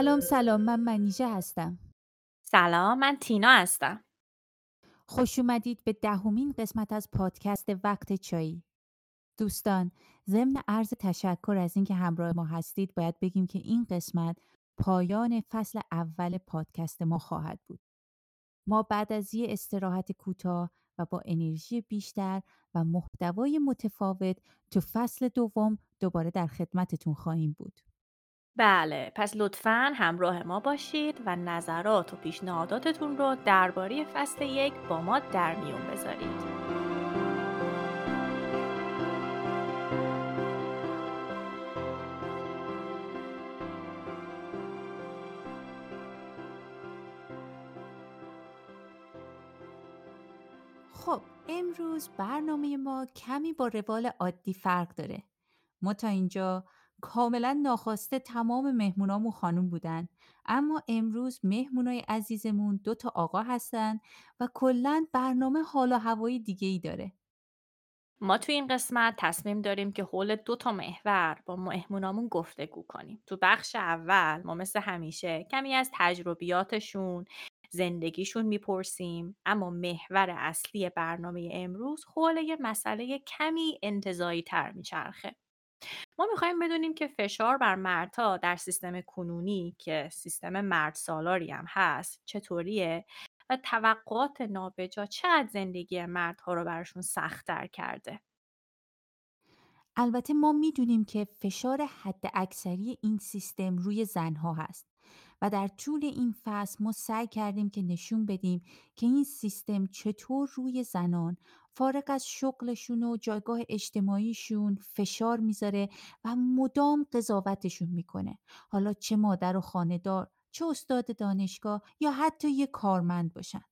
سلام سلام من منیژه هستم. سلام من تینا هستم. خوش اومدید به دهمین قسمت از پادکست وقت چایی. دوستان ضمن عرض تشکر از اینکه همراه ما هستید باید بگیم که این قسمت پایان فصل اول پادکست ما خواهد بود. ما بعد از یه استراحت کوتاه و با انرژی بیشتر و محتوای متفاوت تو فصل دوم دوباره در خدمتتون خواهیم بود. بله پس لطفا همراه ما باشید و نظرات و پیشنهاداتتون رو درباره فصل یک با ما در میون بذارید. خب امروز برنامه ما کمی با روال عادی فرق داره. ما تا اینجا کاملا ناخواسته تمام مهمونامون خانوم بودن. اما امروز مهمونای عزیزمون دو تا آقا هستن و کلا برنامه حال و هوایی دیگه ای داره. ما توی این قسمت تصمیم داریم که حول دو تا محور با مهمونامون گفتگو کنیم. تو بخش اول ما مثل همیشه کمی از تجربیاتشون زندگیشون می‌پرسیم اما محور اصلی برنامه امروز حول یه مسئله کمی انتظایی تر میچرخه. ما می‌خوایم بدونیم که فشار بر مردها در سیستم کنونی که سیستم مرد سالاری هم هست چطوریه و توقعات نابجا چقدر زندگی مردها رو براشون سختتر کرده؟ البته ما می‌دونیم که فشار حد اکثری این سیستم روی زنها هست و در طول این فصل ما سعی کردیم که نشون بدیم که این سیستم چطور روی زنان فارغ از شغلشون و جایگاه اجتماعیشون فشار می‌ذاره و مدام قضاوتشون می‌کنه. حالا چه مادر و خاندار چه استاد دانشگاه یا حتی یه کارمند باشن.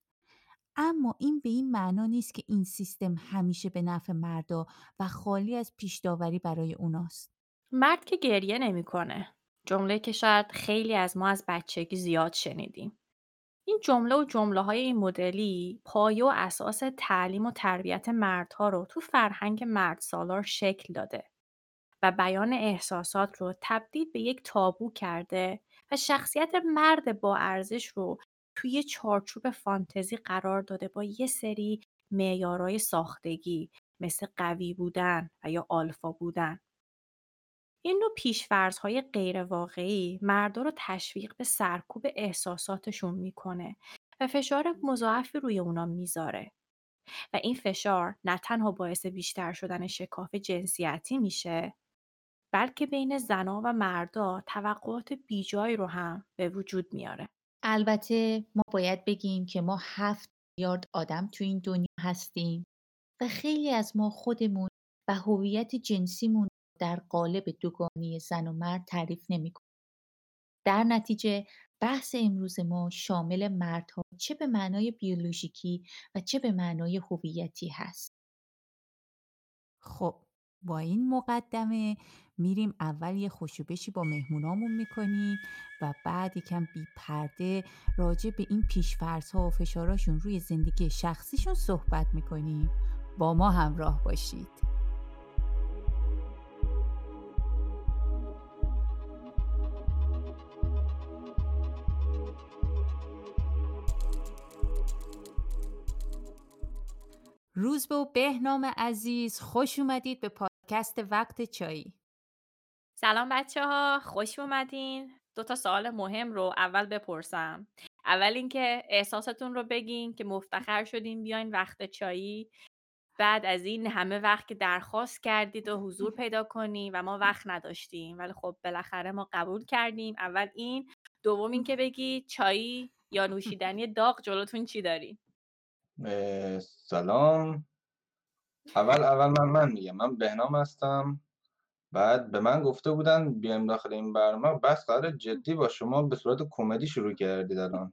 اما این به این معنا نیست که این سیستم همیشه به نفع مردا و خالی از پیش داوری برای اوناست. مرد که گریه نمی‌کنه. جمله که شاید خیلی از ما از بچگی زیاد شنیدیم. این جمله و جمله های این مدلی پایه و اساس تعلیم و تربیت مردها رو تو فرهنگ مرد سالار شکل داده و بیان احساسات رو تبدیل به یک تابو کرده و شخصیت مرد با ارزش رو توی چارچوب فانتزی قرار داده با یه سری معیارهای ساختگی مثل قوی بودن و یا آلفا بودن. این نوع غیر واقعی مردا رو تشویق به سرکوب احساساتشون می‌کنه و فشار مضاعفی روی اونا می‌ذاره. و این فشار نه تنها باعث بیشتر شدن شکاف جنسیتی میشه بلکه بین زنا و مردا توقعات بیجایی رو هم به وجود میاره. البته ما باید بگیم که ما هفت میلیارد آدم تو این دنیا هستیم و خیلی از ما خودمون و هویت جنسیمون در قالب دوگانی زن و مرد تعریف نمی‌کنیم. در نتیجه بحث امروز ما شامل مردها چه به معنای بیولوژیکی و چه به معنای هویتی هست. خب با این مقدمه میریم اول یه خوشوبشی با مهمونامون می‌کنیم و بعد یکم بی پرده راجع به این پیشفرزها و فشاراشون روی زندگی شخصیشون صحبت می‌کنیم با ما همراه باشید روز به بهنام عزیز خوش اومدید به پادکست وقت چایی. سلام بچه ها خوش اومدین. دو تا سوال مهم رو اول بپرسم. اول اینکه احساستون رو بگین که مفتخر شدین بیاین وقت چایی. بعد از این همه وقت که درخواست کردید و حضور پیدا کنیم و ما وقت نداشتیم. ولی خب بالاخره ما قبول کردیم. اول این. دوم اینکه بگی چایی یا نوشیدنی داغ جلوتون چی دارین سلام. اول اول من من میگم. من بهنام هستم. بعد به من گفته بودن بیایم داخل این برنامه. بس قرار جدی با شما به صورت کمدی شروع کردید الان.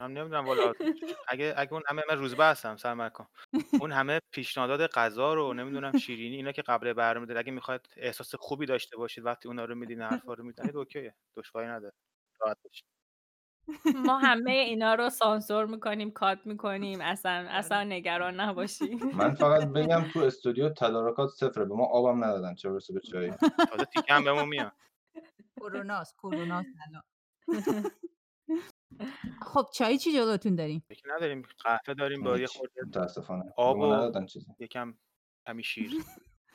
من نمی‌دونم والا اگه اگه اون همه من روزبه هستم علیکم اون همه پیشنهادات غذا رو نمی‌دونم شیرینی اینا که قبل برنامه داره اگه می‌خواید احساس خوبی داشته باشید وقتی اونا رو میدین حرفا رو می‌زنید اوکیه دشواری نداره راحت باشید ما همه اینا رو سانسور می‌کنیم کات می‌کنیم. اصلا اصلا نگران نباشی من فقط بگم تو استودیو تدارکات صفره. به ما آبم ندادن چه برسه به چای تازه تیکه هم بهمون میاد. کروناست کروناست الان. خب چای چی جلوتون داریم؟ نداریم قهوه داریم با یه خورده متاسفانه. آب به ما و- یکم کمی شیر.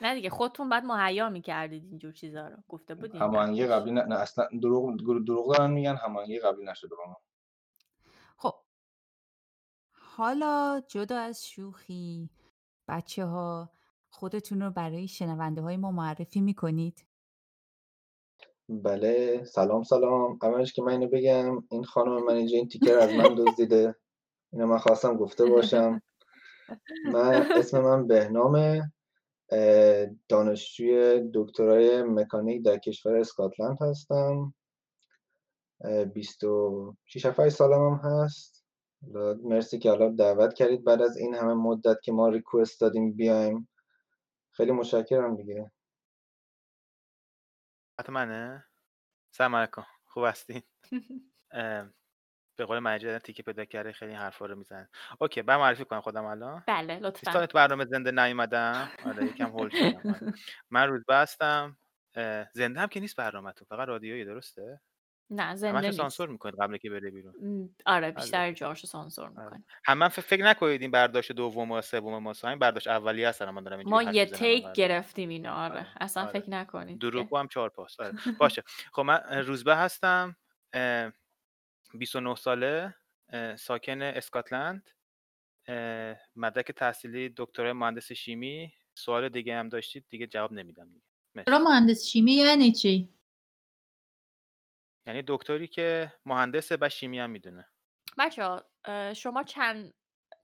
نه دیگه خودتون بعد مهیا می‌کردید اینجور چیزا رو. گفته بودین هماهنگی قبلش. قبلی نه, نه اصلا دروغ دروغ دارن میگن هماهنگی قبلی نشده با ما. خب. حالا جدا از شوخی بچه ها خودتون رو برای شنونده های ما معرفی می‌کنید؟ بله. سلام سلام. اولش که من اینو بگم این خانم منیجر این تیکر از من دزدیده. اینو من خواستم گفته باشم. من اسم من بهنامه. دانشجوی دکترای مکانیک در کشور اسکاتلند هستم. اه، 26 7 سالم هم هست. مرسی که حالا دعوت کردید بعد از این همه مدت که ما ریکوست دادیم بیایم. خیلی متشکرم دیگه. منه سلام علیکم. خوب هستین؟ به قول مجید تیکه پیدا کرده خیلی حرفا رو می‌زنه اوکی بعد معرفی کنم خودم الان. بله لطفا. تو برنامه زنده نیومدم آره یکم هول شدم. آره. من روزبه هستم اه، زنده هم که نیست برنامه‌تون فقط رادیویی درسته؟ نه زنده نیست سانسور می‌کنید قبل که بره بیرون. آره بیشتر جاهاشو سانسور آره. می‌کنیم. هم فکر نکنید این برداشت دوم و سوم ما همین برداشت اولیه هستن من دارم ما یه تیک. گرفتیم اینو آره. آره، اصلا آره. فکر نکنید دروغگو هم چهار پاس آره. باشه. خب من روزبه هستم. 29 ساله ساکن اسکاتلند. مدرک تحصیلی دکترای مهندس شیمی. سوال دیگه هم داشتید دیگه جواب نمیدم دیگه. چرا مهندس شیمی یعنی چی؟ یعنی دکتری که مهندسه و شیمی هم می‌دونه. بچه شما چند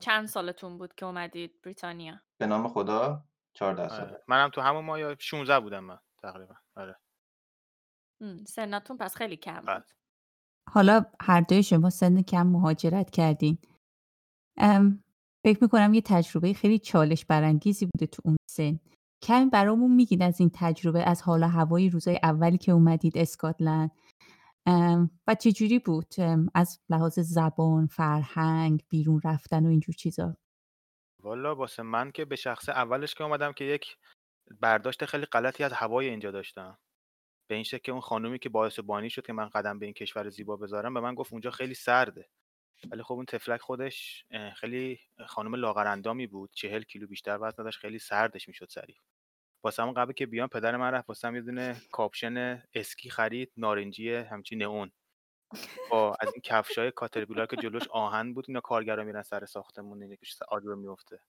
چند سالتون بود که اومدید بریتانیا؟ به نام خدا 14 ساله. آره. منم تو همون ماه 16 بودم من تقریبا. آره. سنتون پس خیلی کم بله. بود حالا هر دوی شما سن کم مهاجرت کردین. فکر می‌کنم یه تجربه خیلی چالش برانگیزی بوده تو اون سن. کمی برامون میگین از این تجربه از حال و هوای روزای اولی که اومدید اسکاتلند. و چجوری بود؟ از لحاظ زبان فرهنگ بیرون رفتن و اینجور چیزا. والا واسه من که به شخص اولش که اومدم که یک برداشت خیلی غلطی از هوای اینجا داشتم. به این شکل که اون خانومی که باعث بانی شد که من قدم به این کشور زیبا بذارم به من گفت اونجا خیلی سرده. ولی خب اون تفلک خودش خیلی خانم لاغرندامی بود چهل کیلو بیشتر وزن داشت خیلی سردش می‌شد سریع. واسه همون قبل که بیام پدر من رفت واسه هم یه دونه کاپشن اسکی خرید نارنجی همچین نئون. با از این کفشای کاترپیلار که جلوش آهن بود اینا کارگرا میرن سر ساختمون اینه که آجر میفته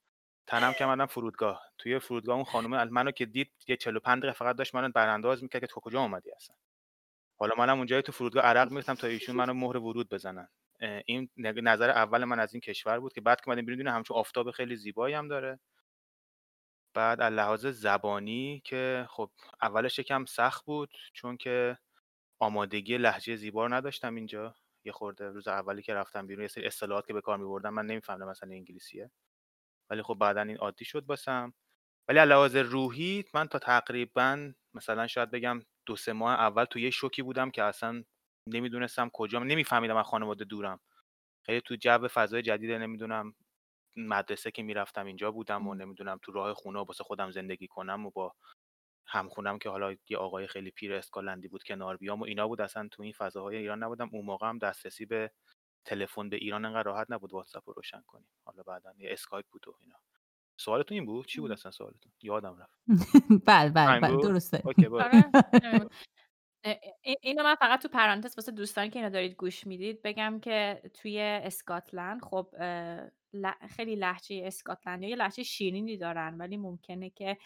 تنم که منم فرودگاه. توی فرودگاه اون خانم منو که دید یه 45 دقیقه فقط داشت منو برانداز می‌کرد که تو کجا اومدی اصلا. حالا منم اونجایی تو فرودگاه عرق میفتم تا ایشون منو مهر ورود بزنن. این نظر اول من از این کشور بود که بعد که اومدیم بیرون همچون آفتاب خیلی زیبایی هم داره. بعد از لحاظ زبانی که خب اولش یکم سخت بود چون که آمادگی لهجه زیبا رو نداشتم اینجا. یه خورده روز اولی که رفتم بیرون یه سری اصطلاحات که به کار می‌بردم من نمی‌فهمیدم مثلا انگلیسیه. ولی خب بعدا این عادی شد باسم. ولی لحاظ روحی من تا تقریبا مثلا شاید بگم دو سه ماه اول تو یه شوکی بودم که اصلا نمی‌دونستم کجام نمیفهمیدم از خانواده دورم. خیلی تو جو فضای جدید نمی‌دونم مدرسه که می‌رفتم اینجا بودم و نمی‌دونم تو راه خونه واسه خودم زندگی کنم و با همخونم که حالا یه آقای خیلی پیر اسکاتلندی بود کنار بیام و اینا بود. اصلا تو این فضاهای ایران نبودم. اون موقع هم دسترسی به تلفن به ایران انقدر راحت نبود واتساپ رو روشن کنیم. حالا بعدا یه اسکایپ بود و اینا. سوالتون این بود؟ چی بود اصلا سوالتون؟ یادم رفت. بله بله بله؟ درسته okay. آره اینو من فقط تو پرانتز واسه دوستانی که اینو دارید گوش می‌دید بگم که توی اسکاتلند خب خیلی لهجه اسکاتلندی یه لهجه شیرینی دارن ولی ممکنه که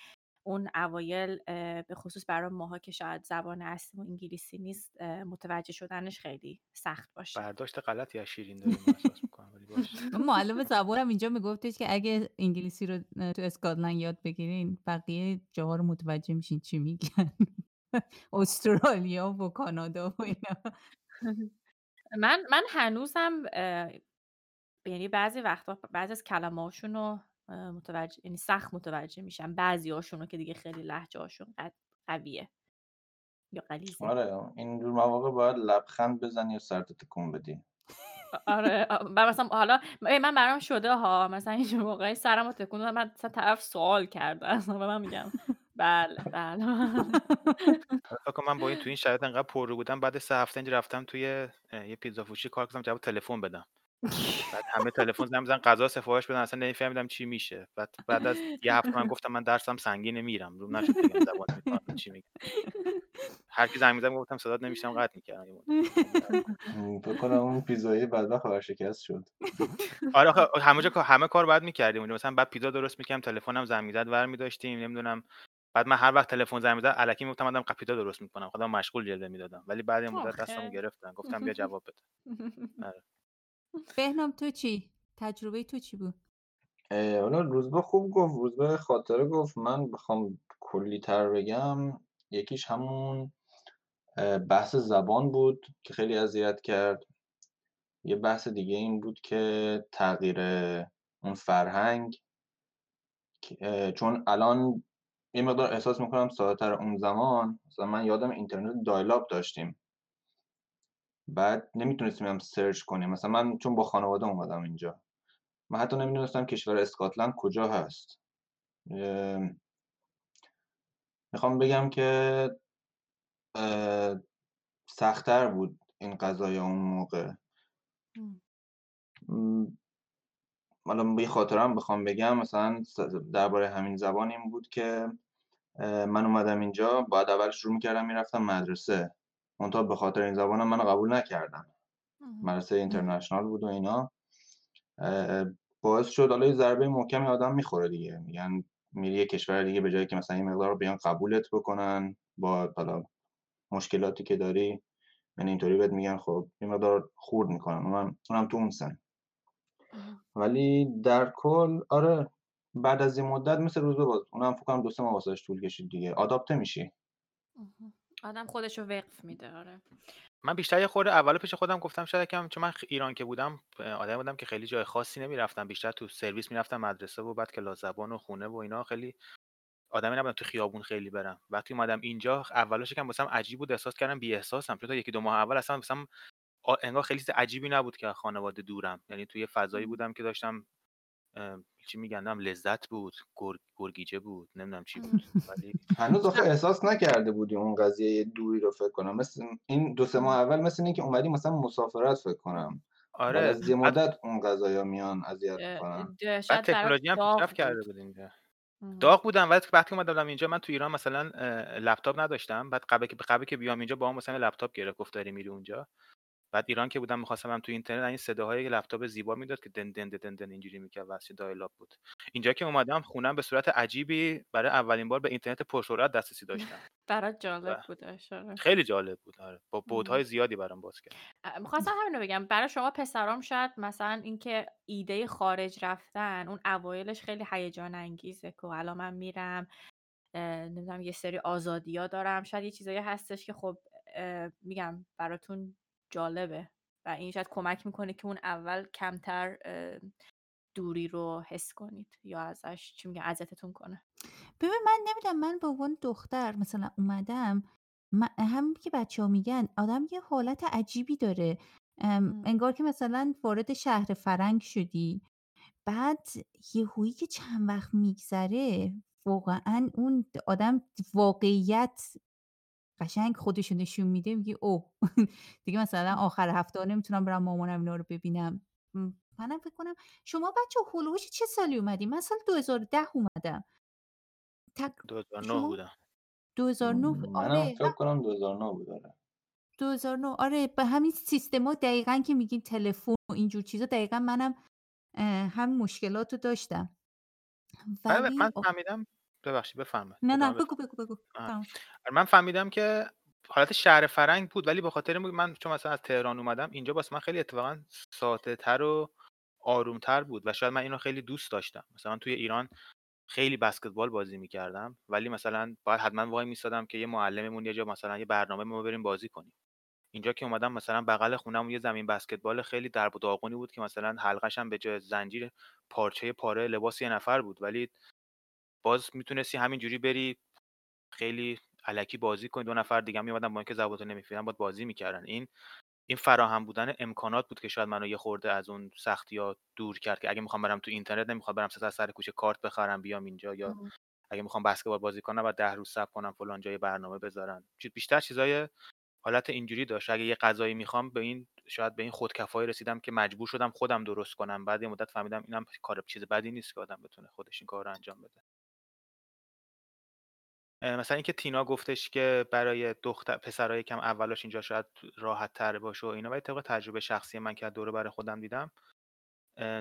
اون اوایل به خصوص برای ماها که شاید زبان اصلی انگلیسی نیست متوجه شدنش خیلی سخت باشه. برداشت غلطی از شیرین داریم احساس می‌کنم ولی باشه. من معلم زبانم اینجا میگفتش که اگه انگلیسی رو تو اسکاتلند یاد بگیرین بقیه جاها رو متوجه میشین چی میگن. استرالیا و کانادا و اینا. من من هنوزم یعنی بعضی وقتا بعضی از کلمه هاشون رو متوجه یعنی سخت متوجه میشم. بعضی هاشون رو که دیگه خیلی لحجه هاشون قویه یا غلیظه. آره اینجور مواقع باید لبخند بزنی و سرت تکون بدی. آره مثلا حالا من برام شده ها مثلا اینجور موقعی سرم رو تکون دادم من مثلا طرف سوال کرده اصلا به من میگم بله بله. من با این تو این شرایط انقدر پررو بودم بعد سه هفته اینجا رفتم توی یه پیتزا فروشی کار کردم جواب تلفن بدم. بعد همه تلفن زنگ می‌زدن غذا سفارش بدن اصلا نمی‌فهمیدم چی میشه. بعد بعد از یه هفته من گفتم من درسم سنگینه میرم. روم نشد بگم زبان چی میگه هر کی زنگ می‌زد گفتم صدات نمیشم قطع می‌کردم یه مدت. م، فکر کنم اون پیزایی بدبخت ورشکست شد. آره آخه همه جا همه کار باید می‌کردیم. مثلا بعد پیتزا درست می‌کردم تلفنم زنگ می‌زد ور می‌داشتیم نمی‌دونم. بعد من هر وقت تلفن زنگ می‌زد الکی می‌گفتم دارم پیتزا درست می‌کنم خودم مشغول جلوه می‌دادم. ولی بعد یه مدت دستمو آخه. گرفتن گفتم بیا جواب بده. بهنام تو چی؟ تجربه تو چی بود؟ حالا روزبه خوب گفت روزبه خاطره گفت. من بخوام کلی تر بگم یکیش همون بحث زبان بود که خیلی اذیت کرد. یه بحث دیگه این بود که تغییر اون فرهنگ چون الان یه مقدار احساس می‌کنم ساده‌تر اون زمان مثلا من یادم اینترنت دایلاب داشتیم. بعد نمی‌تونستیم هم سرچ کنیم. مثلا من چون با خانواده اومدم اینجا. من حتی نمی‌دونستم کشور اسکاتلند کجا هست. می‌خوام بگم که سختتر بود این قضايا اون موقع. حالا یه خاطرم بخوام بگم مثلا درباره همین زبان این بود که من اومدم اینجا بعد اول شروع می‌کردم می‌رفتم مدرسه. منتها به خاطر این زبانم منو قبول نکردن. مدرسه اینترنشنال بود و اینا. باعث شد حالا یه ضربه محکمی آدم می‌خوره دیگه. میگن میری یه کشور دیگه به جایی که مثلا این مقدار رو بیان قبولت بکنن. با حالا مشکلاتی که داری یعنی اینطوری بهت میگن خب یه مقدار خورد می‌کنن. اونم اونم تو اون سن. ولی در کل آره بعد از این مدت مثل روز باز اونم فکر کنم دو سه ماه واسش طول کشید دیگه. آداپته میشی آدم خودش رو وقف میده آره. من بیشتر یه خورده اول پیش خودم گفتم شاید کم چون من ایران که بودم آدم بودم که خیلی جای خاصی نمی‌رفتم. بیشتر تو سرویس می‌رفتم مدرسه و بعد کلاس زبان و خونه و اینا. خیلی آدمی نبودم تو خیابون خیلی برم. وقتی اومدم اینجا اولش یکم واسم عجیب بود احساس کردم بی احساسم چون تا یکی دو ماه اول اصلا واسم انگار خیلی عجیبی نبود که خانواده دورم. یعنی توی فضایی بودم که داشتم چی میگن لذت بود گر- گرگیجه بود نمی‌دونم چی بود ولی هنوز آخه احساس نکرده بودی اون قضیه دوری رو فکر کنم. مثل این دو سه ماه اول مثل اینکه اومدی مثلا مسافرت فکر کنم. آره. از یه مدت اون قضايا میان اذیت می‌کنن. ده- بعد تکنولوژی هم پیشرفت کرده بود اینجا. داغ بودم وقتی وقتی اومدم اینجا من تو ایران مثلا لپتاپ نداشتم. بعد قبل که قبل که بیام اینجا با هم مثلا لپتاپ گرفت گفت داری میری اونجا. بعد ایران که بودم می‌خواستم هم تو اینترنت این صداهای لپتاپ زیبا می‌داد که دن دن دن دن اینجوری می‌کرد واسه دایلاب بود. اینجا که اومدم خونم به صورت عجیبی برای اولین بار به اینترنت پرسرعت دسترسی داشتم برات جالب آره خیلی جالب بود آره. با. بودهای زیادی برام باز کرد. می‌خواستم همین رو بگم. برای شما پسرام شاید مثلا اینکه ایده خارج رفتن اون اوایلش خیلی هیجان انگیزه که الان من میرم نمی‌دونم یه سری آزادی ها دارم. شاید یه چیزایی هستش که خب میگم براتون جالبه و این شاید کمک می‌کنه که اون اول کمتر دوری رو حس کنید یا ازش چی میگه اذیتتون کنه. ببین من نمی‌دونم من به عنوان دختر مثلا اومدم همین که بچه ها میگن آدم یه حالت عجیبی داره. انگار که مثلا وارد شهر فرنگ شدی. بعد یهویی که چند وقت میگذره واقعا اون آدم واقعیت قشنگ خودشو نشون میده میگه اوه دیگه مثلا آخر هفته ها نمی‌تونم برم مامانم اینا رو ببینم. منم فکر کنم شما بچه هلوش چه سالی اومدی؟ من سال 2010 اومدم. تق... 2009 شما بودم. 2009 منم آره فکر کنم 2009 بود آره. 2009 آره به همین سیستما دقیقا که میگین تلفن و اینجور چیزا دقیقا منم اه، همین مشکلات رو داشتم. من ولی من فهمیدم ببخشید بفرمایید. نه نه بگو بگو بگو. شد. آره، من فهمیدم که حالت شهر فرنگ بود ولی به خاطر من چون مثلا از تهران اومدم اینجا واسه من خیلی اتفاقا ساده تر و آرومتر بود و شاید من اینو خیلی دوست داشتم. مثلا توی ایران خیلی بسکتبال بازی می‌کردم ولی مثلا باید حتما وای میستادم که یه معلممون یه جا مثلا یه برنامه ما بریم بازی کنیم. اینجا که اومدم مثلا بغل خونم یه زمین بسکتبال خیلی درب و داغونی بود که مثلا حلقش هم به جای زنجیر پارچه پاره لباس یه نفر بود ولی باز می‌تونستی همینجوری بری خیلی الکی بازی کنی. دو نفر دیگه میومدن با اینکه زبونتو نمیفهمیدن باید بازی می‌کردن. این این فراهم بودن امکانات بود که شاید منو یه خورده از اون سختی‌ها دور کرد که اگه می‌خوام برم تو اینترنت نمی‌خوام برم سر سر کوچه کارت بخرم بیام اینجا یا اگه می‌خوام بسکتبال بازی کنم بعد ده روز صبر کنم فلان جای برنامه بذارن. بیشتر چیزای حالت اینجوری داشت. اگه یه غذایی می‌خوام به این شاید به این خودکفایی رسیدم که مجبور شدم خودم درست کنم. بعد یه مدت فهمیدم اینم کار چیز بدی نیست که آدم بتونه خودش این کار رو انجام بده. مثلا اینکه تینا گفتش که برای دختر پسرای کم اولاش اینجا شاید راحت تر باشه و اینا ولی طبق تجربه شخصی من که دوره برای خودم دیدم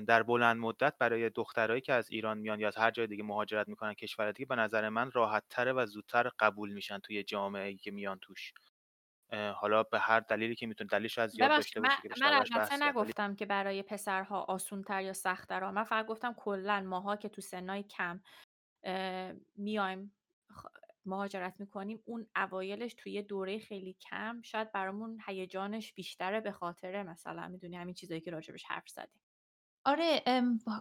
در بلند مدت برای دخترایی که از ایران میان یا از هر جای دیگه مهاجرت می‌کنن کشور دیگه به نظر من راحت تره و زودتر قبول میشن توی جامعه که میان توش. حالا به هر دلیلی که می‌تونه دلیلش از زیاد داشته باشه که من البته نگفتم که برای پسرها آسونتر یا سختتر من فقط گفتم کلا ماها که تو سنای کم میایم مهاجرت می‌کنیم اون اوایلش توی دوره خیلی کم شاید برامون هیجانش بیشتره به خاطر مثلا می‌دونی همین چیزایی که راجبش حرف زدیم. آره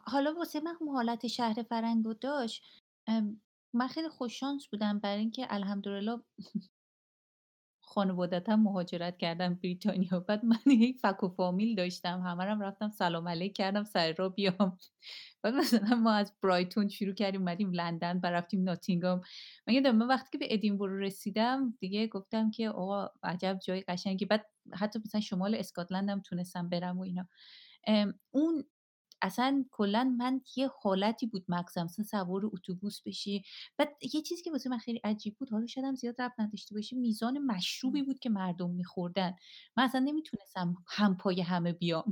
حالا واسه من حالت شهر فرنگو داشت من خیلی خوششانس بودم برای اینکه الحمدلله خانوادتم مهاجرت کردم بریتانیا. بعد من یک فک و فامیل داشتم. همه رم رفتم سلام علیک کردم سر را بیام. بعد مثلا ما از برایتون شروع کردیم اومدیم لندن و رفتیم ناتینگام. من یادم من وقتی که به ادینبرو رسیدم دیگه گفتم که آقا عجب جای قشنگی. بعد حتی مثلا شمال اسکاتلندم تونستم برم و اینا. اون اصلا کلا من یه حالتی بود مغزم سوار اتوبوس بشی. بعد یه چیزی که واسه من خیلی عجیب بود حالا شدم زیاد رب نداشته باشه میزان مشروبی بود که مردم میخوردن. من اصلا نمی‌تونستم هم پای همه بیام.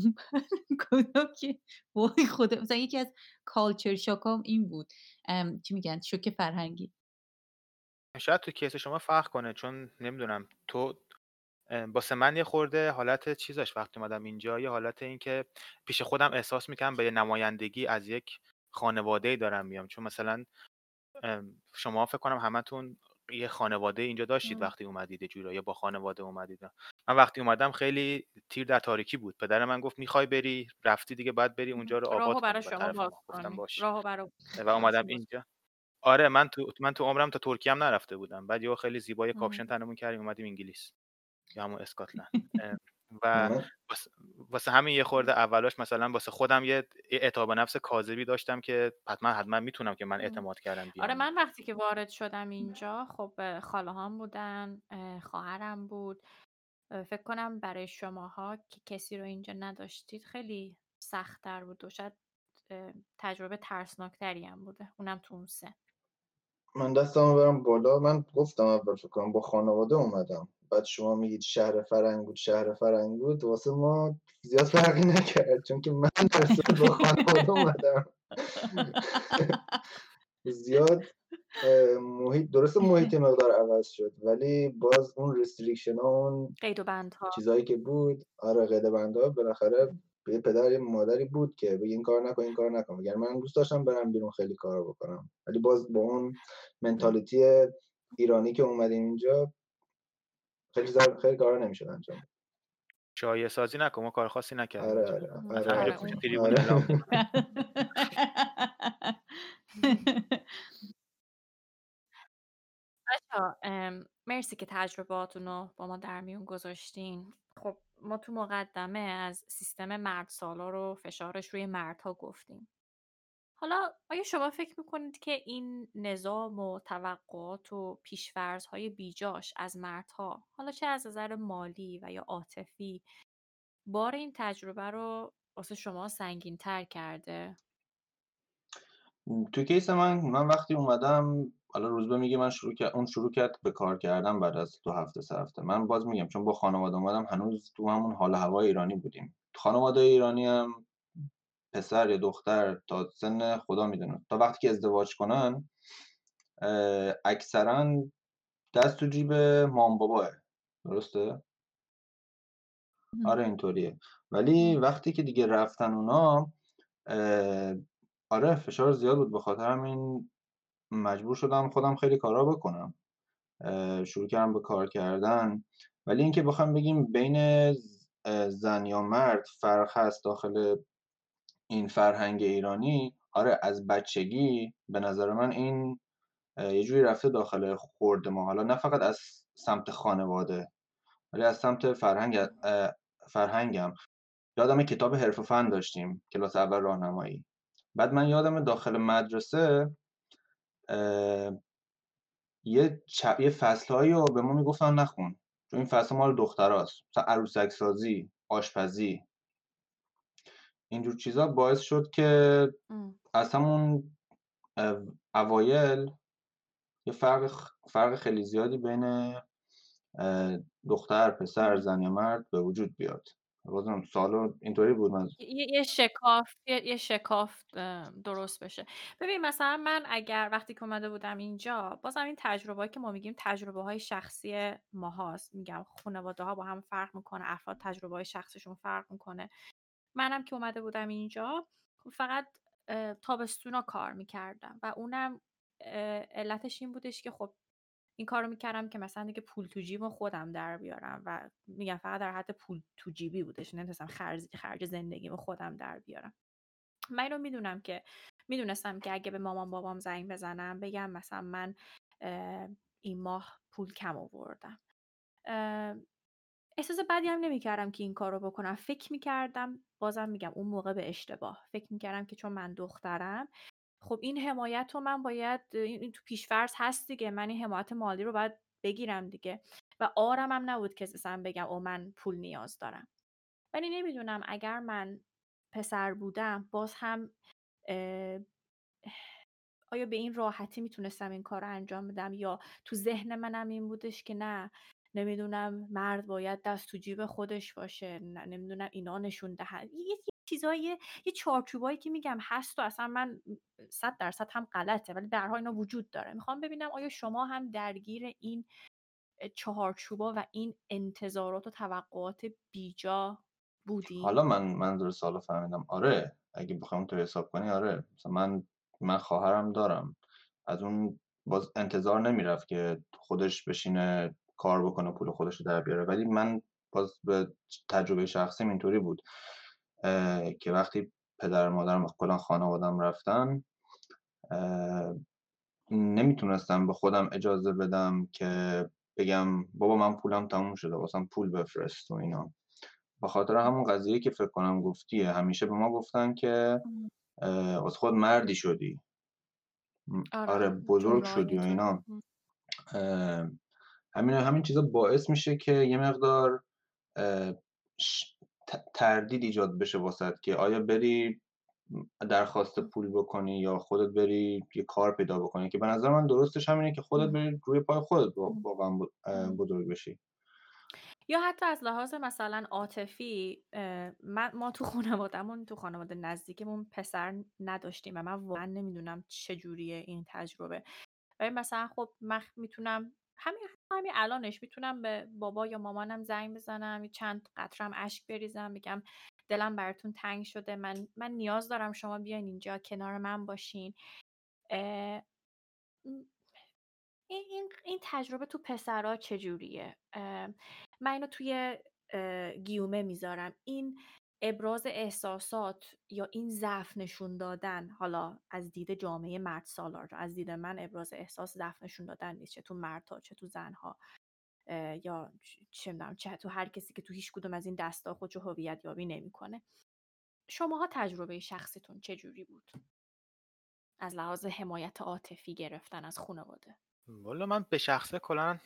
که وای خدا. مثلا یکی از کالچر شاکام این بود. چی میگن؟ شوک فرهنگی. شاید تو کیس شما فرق کنه چون نمی‌دونم تو واسه من یه خورده حالت چیزاش وقتی اومدم اینجا یه حالت این که پیش خودم احساس می‌کنم به نمایندگی از یک خانواده دارم میام. چون مثلا شما فکر کنم همتون یه خانواده اینجا داشتید وقتی اومدید جورا یا با خانواده اومدید. من وقتی اومدم خیلی تیر در تاریکی بود. پدر من گفت می‌خوای بری؟ رفتی دیگه بعد بری اونجا رو آباد برای شما باز و اومدم اینجا. آره من تو من تو عمرم تا ترکیه هم نرفته بودم. بعد یه خیلی زیبای کاپشن تنمون کردیم اومدیم انگلیس. یا همون اسکاتلند و واسه همین یه خورده اولاش مثلا واسه خودم یه اعتماد نفس کاذبی داشتم که حتما حتما می‌تونم که من اعتماد کردم بیام. آره من وقتی که وارد شدم اینجا خب خاله هم بودن خواهرم بود. فکر کنم برای شماها که کسی رو اینجا نداشتید خیلی سختتر بود و شاید تجربه ترسناکتری هم بوده. اونم تو اون سن. من دستم برم بالا. من گفتم اول فکر کنم با خانواده اومدم. بعد شما میگید شهر فرنگ بود شهر فرنگ بود واسه ما زیاد فرقی نکرد چون که من در با خانواده اومدم. زیاد محیط درست محیط مقدار عوض شد ولی باز اون رستریکشن ها اون قید و ها چیزایی که بود آره قید و ها بالاخره یه پدر یه مادری بود که بگی این کار نکن این کار نکن. اگر من دوست داشتم برم بیرون خیلی کار بکنم. ولی باز با اون منتالیتی ایرانی که اومدیم اینجا خیلی زار... خیلی کارا نمی‌شد انجام. شایعه سازی نکن ما کار خاصی نکردیم. آره آره آره, آره. مرسی که تجرباتون رو با ما در میون گذاشتین. خب ما تو مقدمه از سیستم مرد سالا رو فشارش روی مردها گفتیم. حالا آیا شما فکر می‌کنید که این نظام و توقعات و پیشفرزهای بیجاش از مردها حالا چه از نظر مالی و یا عاطفی بار این تجربه رو واسه شما سنگین تر کرده؟ تو کیس من من وقتی اومدم حالا روزبه میگه من شروع کرد اون شروع کرد به کار کردن بعد از دو هفته سه هفته من باز میگم چون با خانواده اومدم هنوز تو همون حال هوای ایرانی بودیم خانواده ایرانی هم پسر یا دختر تا سن خدا می‌دونه. تا وقتی که ازدواج کنن اکثرا دست تو جیب مام باباه. درسته؟ آره اینطوریه. ولی وقتی که دیگه رفتن اونا آره فشار زیاد بود. به خاطر همین مجبور شدم خودم خیلی کارا بکنم. شروع کردم به کار کردن. ولی اینکه بخوام بگیم بین زن یا مرد فرق هست داخل این فرهنگ ایرانی آره از بچگی به نظر من این یه جوری رفته داخل خورد ما. حالا نه فقط از سمت خانواده ولی از سمت فرهنگ فرهنگم. یادم کتاب حرف فن داشتیم کلاس اول راهنمایی. بعد من یادم داخل مدرسه یه چ... یه فصلهایی رو به ما می‌گفتن نخون. چون این فصل مال دختراست. مثلا عروسک سازی آشپزی. اینجور چیزا باعث شد که از همون اوایل یه فرق فرق خیلی زیادی بین دختر پسر زن یا مرد به وجود بیاد. بازم سالو اینطوری بود من یه شکاف یه شکاف درست بشه. ببین مثلا من اگر وقتی که اومده بودم اینجا بازم این تجربه که ما میگیم تجربه های شخصی ماهاست. میگم خانواده ها با هم فرق می‌کنه افراد تجربه های شخصشون فرق می‌کنه. منم که اومده بودم اینجا فقط تابستونا کار می‌کردم و اونم علتش این بودش که خب این کارو می‌کردم که مثلا دیگه پول تو جیب خودم در بیارم و میگم فقط در حد پول تو جیبی بودش نمی‌تونستم خرج خرج زندگی خودم در بیارم. من اینو می‌دونم که می‌دونستم که اگه به مامان بابام زنگ بزنم بگم مثلا من این ماه پول کم آوردم. احساس بدی هم نمی‌کردم که این کارو بکنم. فکر می‌کردم بازم میگم اون موقع به اشتباه. فکر می‌کردم که چون من دخترم خب این حمایت رو من باید این تو پیشفرض هست دیگه. من این حمایت مالی رو باید بگیرم دیگه. و آرم هم نبود که مثلا بگم او من پول نیاز دارم. ولی نمی‌دونم اگر من پسر بودم باز هم آیا به این راحتی می‌تونستم این کار رو انجام بدم؟ یا تو ذهن منم این بودش که نه. نمی‌دونم مرد باید دست تو جیب خودش باشه نمی‌دونم اینا نشون دهن. یه چیزایی یه چارچوبایی که میگم هست و اصلا من صد درصد هم غلطه ولی درها اینا وجود داره. می‌خوام ببینم آیا شما هم درگیر این چهارچوبا و این انتظارات و توقعات بیجا بودی حالا من منظور سالو فهمیدم. آره اگه بخوام تو حساب کنی آره. مثلا من من خواهرم دارم. از اون باز انتظار نمی‌رفت که خودش بشینه کار بکنه پول خودش رو در بیاره. ولی من باز به تجربه شخصیم اینطوری بود که وقتی پدر مادرم و کلا خانوادم رفتن نمی‌تونستم به خودم اجازه بدم که بگم بابا من پولم تموم شده واسم پول بفرست و اینا. به خاطر همون قضیه که فکر کنم گفتیه. همیشه به ما گفتن که از خود مردی شدی. آره, آره بزرگ شدی و اینا. همین همین چیزا باعث میشه که یه مقدار تردید ایجاد بشه واسط که آیا بری درخواست پول بکنی یا خودت بری یه کار پیدا بکنی که به نظر من درستش همینه که خودت بری روی پای خودت واقعا بزرگ بشی. یا حتی از لحاظ مثلا عاطفی ما تو خانوادهمون تو خانواده نزدیکمون پسر نداشتیم و من واقعا نمی‌دونم چجوریه این تجربه. ولی مثلا خب من می‌تونم همین همین الانش می‌تونم به بابا یا مامانم زنگ بزنم چند قطرم اشک بریزم بگم دلم براتون تنگ شده من من نیاز دارم شما بیاین اینجا کنار من باشین. این, این, تجربه تو پسرها چجوریه؟ من اینو توی گیومه می‌ذارم. این ابراز احساسات یا این ضعف نشون دادن حالا از دید جامعه مرد سالار از دید من ابراز احساس ضعف نشون دادن نیست چه تو مردها چه تو زنها یا چه می‌دونم چه تو هر کسی که تو هیچ کدوم از این دستا خودشو هویت یابی نمی‌کنه. شماها تجربه شخصیتون چه جوری بود؟ از لحاظ حمایت عاطفی گرفتن از خانواده. والا من به شخصه کلا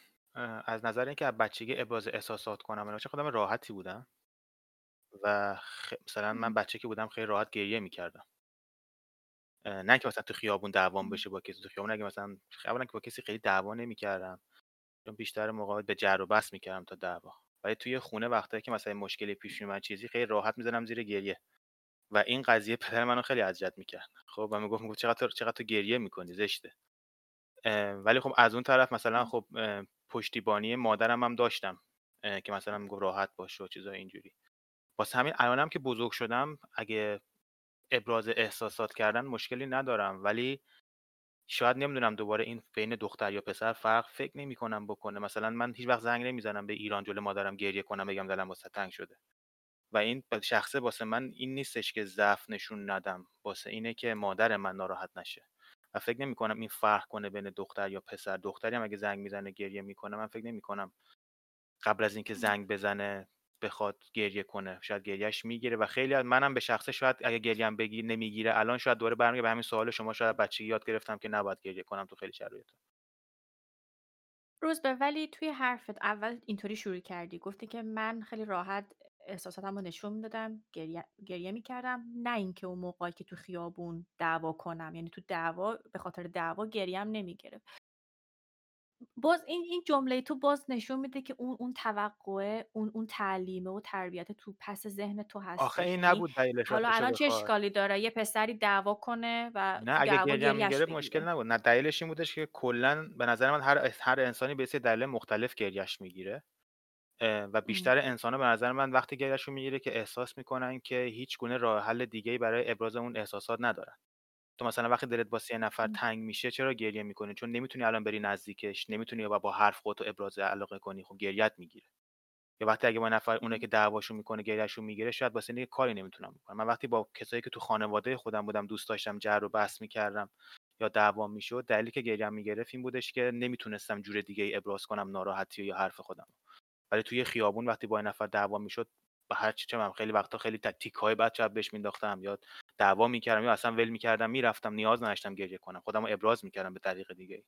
از نظر اینکه از بچگی ابراز احساسات کنم چه خودم راحتی بودم. و خ... مثلا من بچه که بودم خیلی راحت گریه می‌کردم. نه که مثلا تو خیابون دعوام بشه با کسی تو خیابون اگه مثلا اولا که با کسی خیلی دعوا نمی‌کردم. چون بیشتر موقع به جر و بس می‌کردم تا دعوا. ولی توی خونه وقتی که مثلا مشکلی پیش میومد چیزی خیلی راحت می‌زنم زیر گریه. و این قضیه پدر منو خیلی اذیت می‌کرد. خب و می‌گفت می‌گفت چقدر چقدر تو گریه می‌کنی زشته. ولی خب از اون طرف مثلا خب پشتیبانی مادرم هم داشتم. که مثلا می‌گفت راحت باش و چیزای اینجوری. واسه همین الانم که بزرگ شدم اگه ابراز احساسات کردن مشکلی ندارم. ولی شاید نمی‌دونم دوباره این بین دختر یا پسر فرق فکر نمی کنم بکنه. مثلا من هیچ وقت زنگ نمی‌زنم به ایران جلو مادرم گریه کنم بگم دلم واسه تنگ شده. و این شخصه واسه من این نیستش که ضعف نشون ندم. واسه اینه که مادر من ناراحت نشه. و فکر نمی کنم این فرق کنه بین دختر یا پسر. دختری هم اگه زنگ می‌زنه گریه می‌کنه من فکر نمی کنم قبل از اینکه زنگ بزنه بخواد گریه کنه شاید گریهش می‌گیره و خیلی منم به شخصه شاید اگه گریم بگیر نمی‌گیره الان شاید دوره برمیگه به همین سوال شما شاید بچگی یاد گرفتم که نباید گریه کنم تو خیلی شرایط. روزبه ولی توی حرفت اول اینطوری شروع کردی گفتی که من خیلی راحت احساساتم رو نشون می‌دادم گریه, گریه می‌کردم نه اینکه اون موقعی که تو خیابون دعوا کنم یعنی تو دعوا به خاطر دعوا گریم نمی‌گرفت. باز این این جمله تو باز نشون میده که اون اون توقعه اون اون تعلیمه و تربیت تو پس ذهن تو هست آخه این نبود دلیلش حالا الان چه اشکالی داره؟ یه پسری دعوا کنه و نه اگه گریه می‌گرفت مشکل نبود. نه دلیلش این بودش که کلا به نظر من هر هر انسانی به سه دلیل مختلف گریهش می‌گیره و بیشتر انسان به نظر من وقتی گریهشون می‌گیره که احساس می‌کنن که هیچ گونه راه حل دیگه برای ابراز اون احساسات ندارن. تو مثلا وقتی دلت واسه یه نفر تنگ میشه چرا گریه می‌کنی؟ چون نمی‌تونی الان بری نزدیکش نمی‌تونی با با حرف خودتو ابراز علاقه کنی خب گریت می‌گیره. یا وقتی اگه با نفر اونه که دعواشون می‌کنه گریهشون می‌گیره شاید واسه اینکه کاری نمی‌تونم بکنم. من وقتی با کسایی که تو خانواده خودم بودم دوست داشتم جر و بحث می‌کردم یا دعوا می‌شد دلیلی که گریه می‌گرفت این بودش که نمی‌تونستم جور دیگه ای ابراز کنم ناراحتی یا حرف خودم ولی توی خیابون وقتی با این نفر دعوا می‌شد با هر چی چه خیلی وقتا خیلی تیک های بد شب بهش مینداختم یا دعوا می‌کردم یا اصلا ول می‌کردم می‌رفتم نیاز نداشتم گریه کنم. خودم رو ابراز می‌کردم به طریق دیگه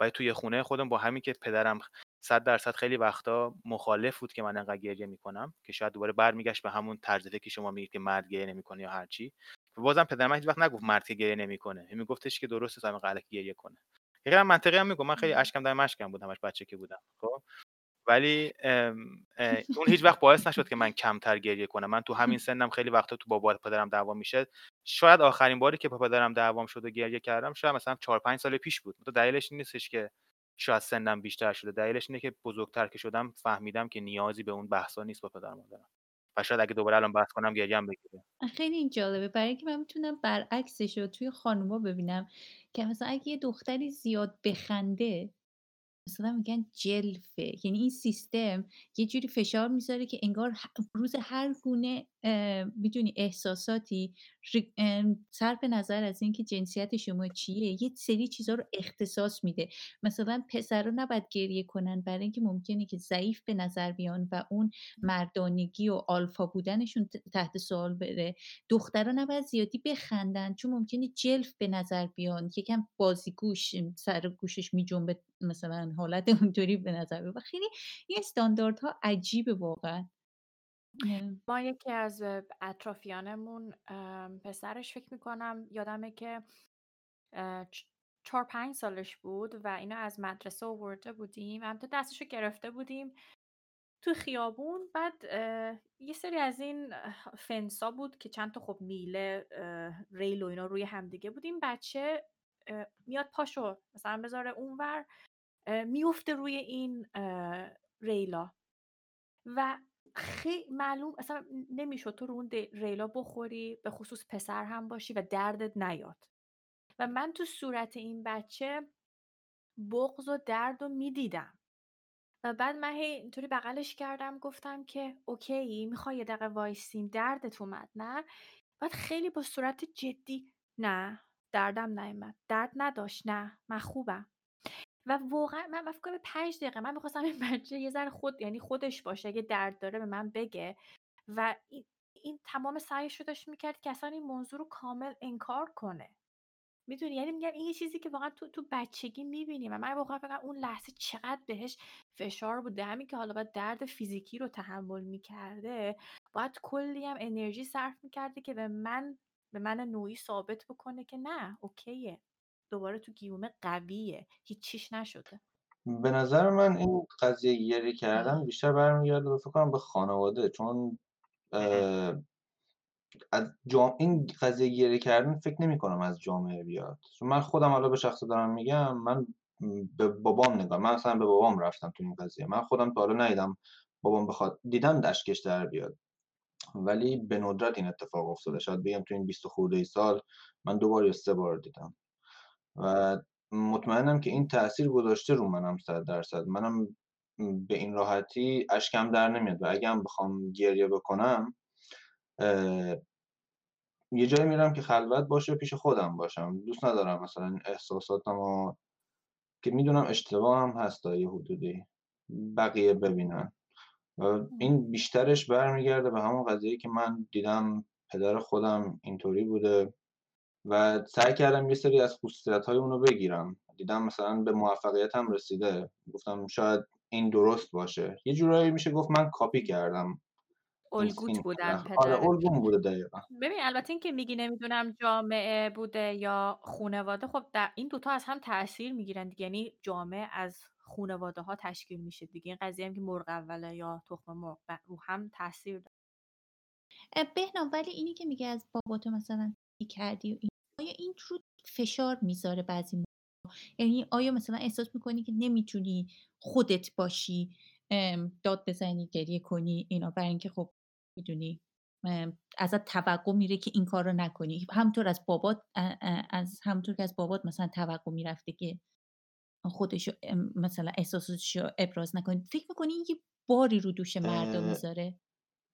ولی توی خونه خودم با همین که پدرم صد درصد خیلی وقتا مخالف بود که من انقدر گریه می‌کنم که شاید دوباره برمیگشت به همون طرز که شما میگید که مرد گریه نمی‌کنه یا هر چی. بازم پدرم هیچ وقت نگفت مرد که گریه نمی‌کنه. میگفتش که درسته سامی قلق گریه کنه. یه منطقی هم میگم من خیلی اشکم در مشکم بودم همش بچه که بودم خب؟ ولی اون هیچ وقت باعث نشد که من کمتر گریه کنم. من تو همین سنم خیلی وقتا تو بابا پدرم دعوا میشه شاید آخرین باری که با پدرم دعوام شد و گریه کردم شاید مثلا 4 5 سال پیش بود. تو دلیلش این نیستش که شاید سنم بیشتر شده. دلیلش اینه که بزرگتر که شدم فهمیدم که نیازی به اون بحثا نیست با پدرم دارم و شاید اگه دوباره الان بحث کنم گریم بگیره. خیلی این جالبه. برای اینکه من می‌تونم برعکسش رو توی خانوما ببینم که مثلا اگه یه دختری زیاد بخنده مثلا میگن جلفه یعنی این سیستم یه جوری فشار می‌ذاره که انگار روز هر گونه می‌دونی احساساتی صرف نظر از اینکه جنسیت شما چیه یه سری چیزها رو اختصاص میده. مثلا پسرها نباید گریه کنن برای اینکه ممکنه که ضعیف به نظر بیان و اون مردانگی و آلفا بودنشون تحت سوال بره. دخترها نباید زیادی بخندن چون ممکنه جلف به نظر بیان. یکم بازیگوش سر گوشش میجنبه مثلا حالت اونطوری به نظر بیاد و خیلی این استانداردها عجیبه واقعا. ما یکی از اطرافیانمون پسرش فکر می‌کنم یادمه که چهار پنج سالش بود و اینا از مدرسه آورده بودیم. هم تو دستشو گرفته بودیم تو خیابون. بعد یه سری از این فنسا بود که چند تا خب میله ریل و اینا روی همدیگه بودیم. بچه میاد پاشو مثلا بذاره اونور میفته روی این ریلا. و خیلی معلوم اصلا نمی‌شد تو رو اون ریلا بخوری به خصوص پسر هم باشی و دردت نیاد. و من تو صورت این بچه بغض و درد رو می‌دیدم. و بعد من هی اینطوری بغلش کردم گفتم که okay می‌خوای یه دقیقه وایسیم دردت اومد نه؟ بعد خیلی با صورت جدی نه دردم نیومد درد نداشت نه من خوبم. و واقعا من فکر کنم 5 دقیقه من می‌خواستم این بچه یه ذره خود یعنی خودش باشه اگه درد داره به من بگه. و این, این تمام سعیش رو داشت می‌کرد که اصلا این موضوع رو کامل انکار کنه. می‌دونی؟ یعنی میگم این یه چیزی که واقعا تو تو بچگی می‌بینیم و من واقعا فکر اون لحظه چقدر بهش فشار بوده. همین که حالا باید درد فیزیکی رو تحمل می‌کرده باید کلی هم انرژی صرف می‌کرده که به من به من نوعی ثابت بکنه که نه اوکیه. دوباره تو گیومه قویه. هیچیش نشده. به نظر من این قضیه گریه کردن بیشتر برمیگرده به فکر کنم به خانواده چون از جام... این قضیه گریه کردن فکر نمی کنم از جامعه بیاد. چون من خودم حالا به شخص دارم میگم من به بابام نگاه من اصلا به بابام رفتم تو این قضیه. من خودم تا حالا ندیدم بابام بخواد دیدم دشکش در بیاد. ولی به ندرت این اتفاق افتاده. شاید بگم تو این 20 خورده سال من دو بار یا سه بار دیدم. و مطمئنم که این تاثیر گذاشته رو منم صد درصد. منم به این راحتی اشکم در نمیاد و اگه هم بخوام گریه بکنم یه جایی میرم که خلوت باشه پیش خودم باشم. دوست ندارم مثلا احساساتم که می‌دونم اشتباه هم هست یه حدودی بقیه ببینن. و این بیشترش برمیگرده به همون قضیه که من دیدم پدر خودم اینطوری بوده. و سعی کردم یه سری از خصوصیت های اونو بگیرم. دیدم مثلا به موفقیت هم رسیده. گفتم شاید این درست باشه. یه جورایی میشه گفت من کاپی کردم. الگوت بودن آره الگوم بوده دقیقا. ببین البته این که میگی نمی‌دونم جامعه بوده یا خونواده خب در این دوتا از هم تاثیر می‌گیرن دیگه. یعنی جامعه از خونواده ها تشکیل میشه دیگه. این قضیه هم که مرغ اوله یا تخم مرغ رو هم تاثیر داره. بهنام ولی اینی که میگه از بابا تو مثلا کردی و این این رو فشار می‌ذاره بعضی یعنی آیا مثلا احساس می‌کنی که نمی‌تونی خودت باشی داد بزنی گریه کنی اینا؟ برای اینکه خب می‌دونی ازت توقع میره که این کار رو نکنی. همطور از بابات از همطور که از بابات مثلا توقع می‌رفته که خودشو مثلا احساساتش رو ابراز نکنی. فکر می‌کنی این یه باری رو دوش مردم می‌ذاره؟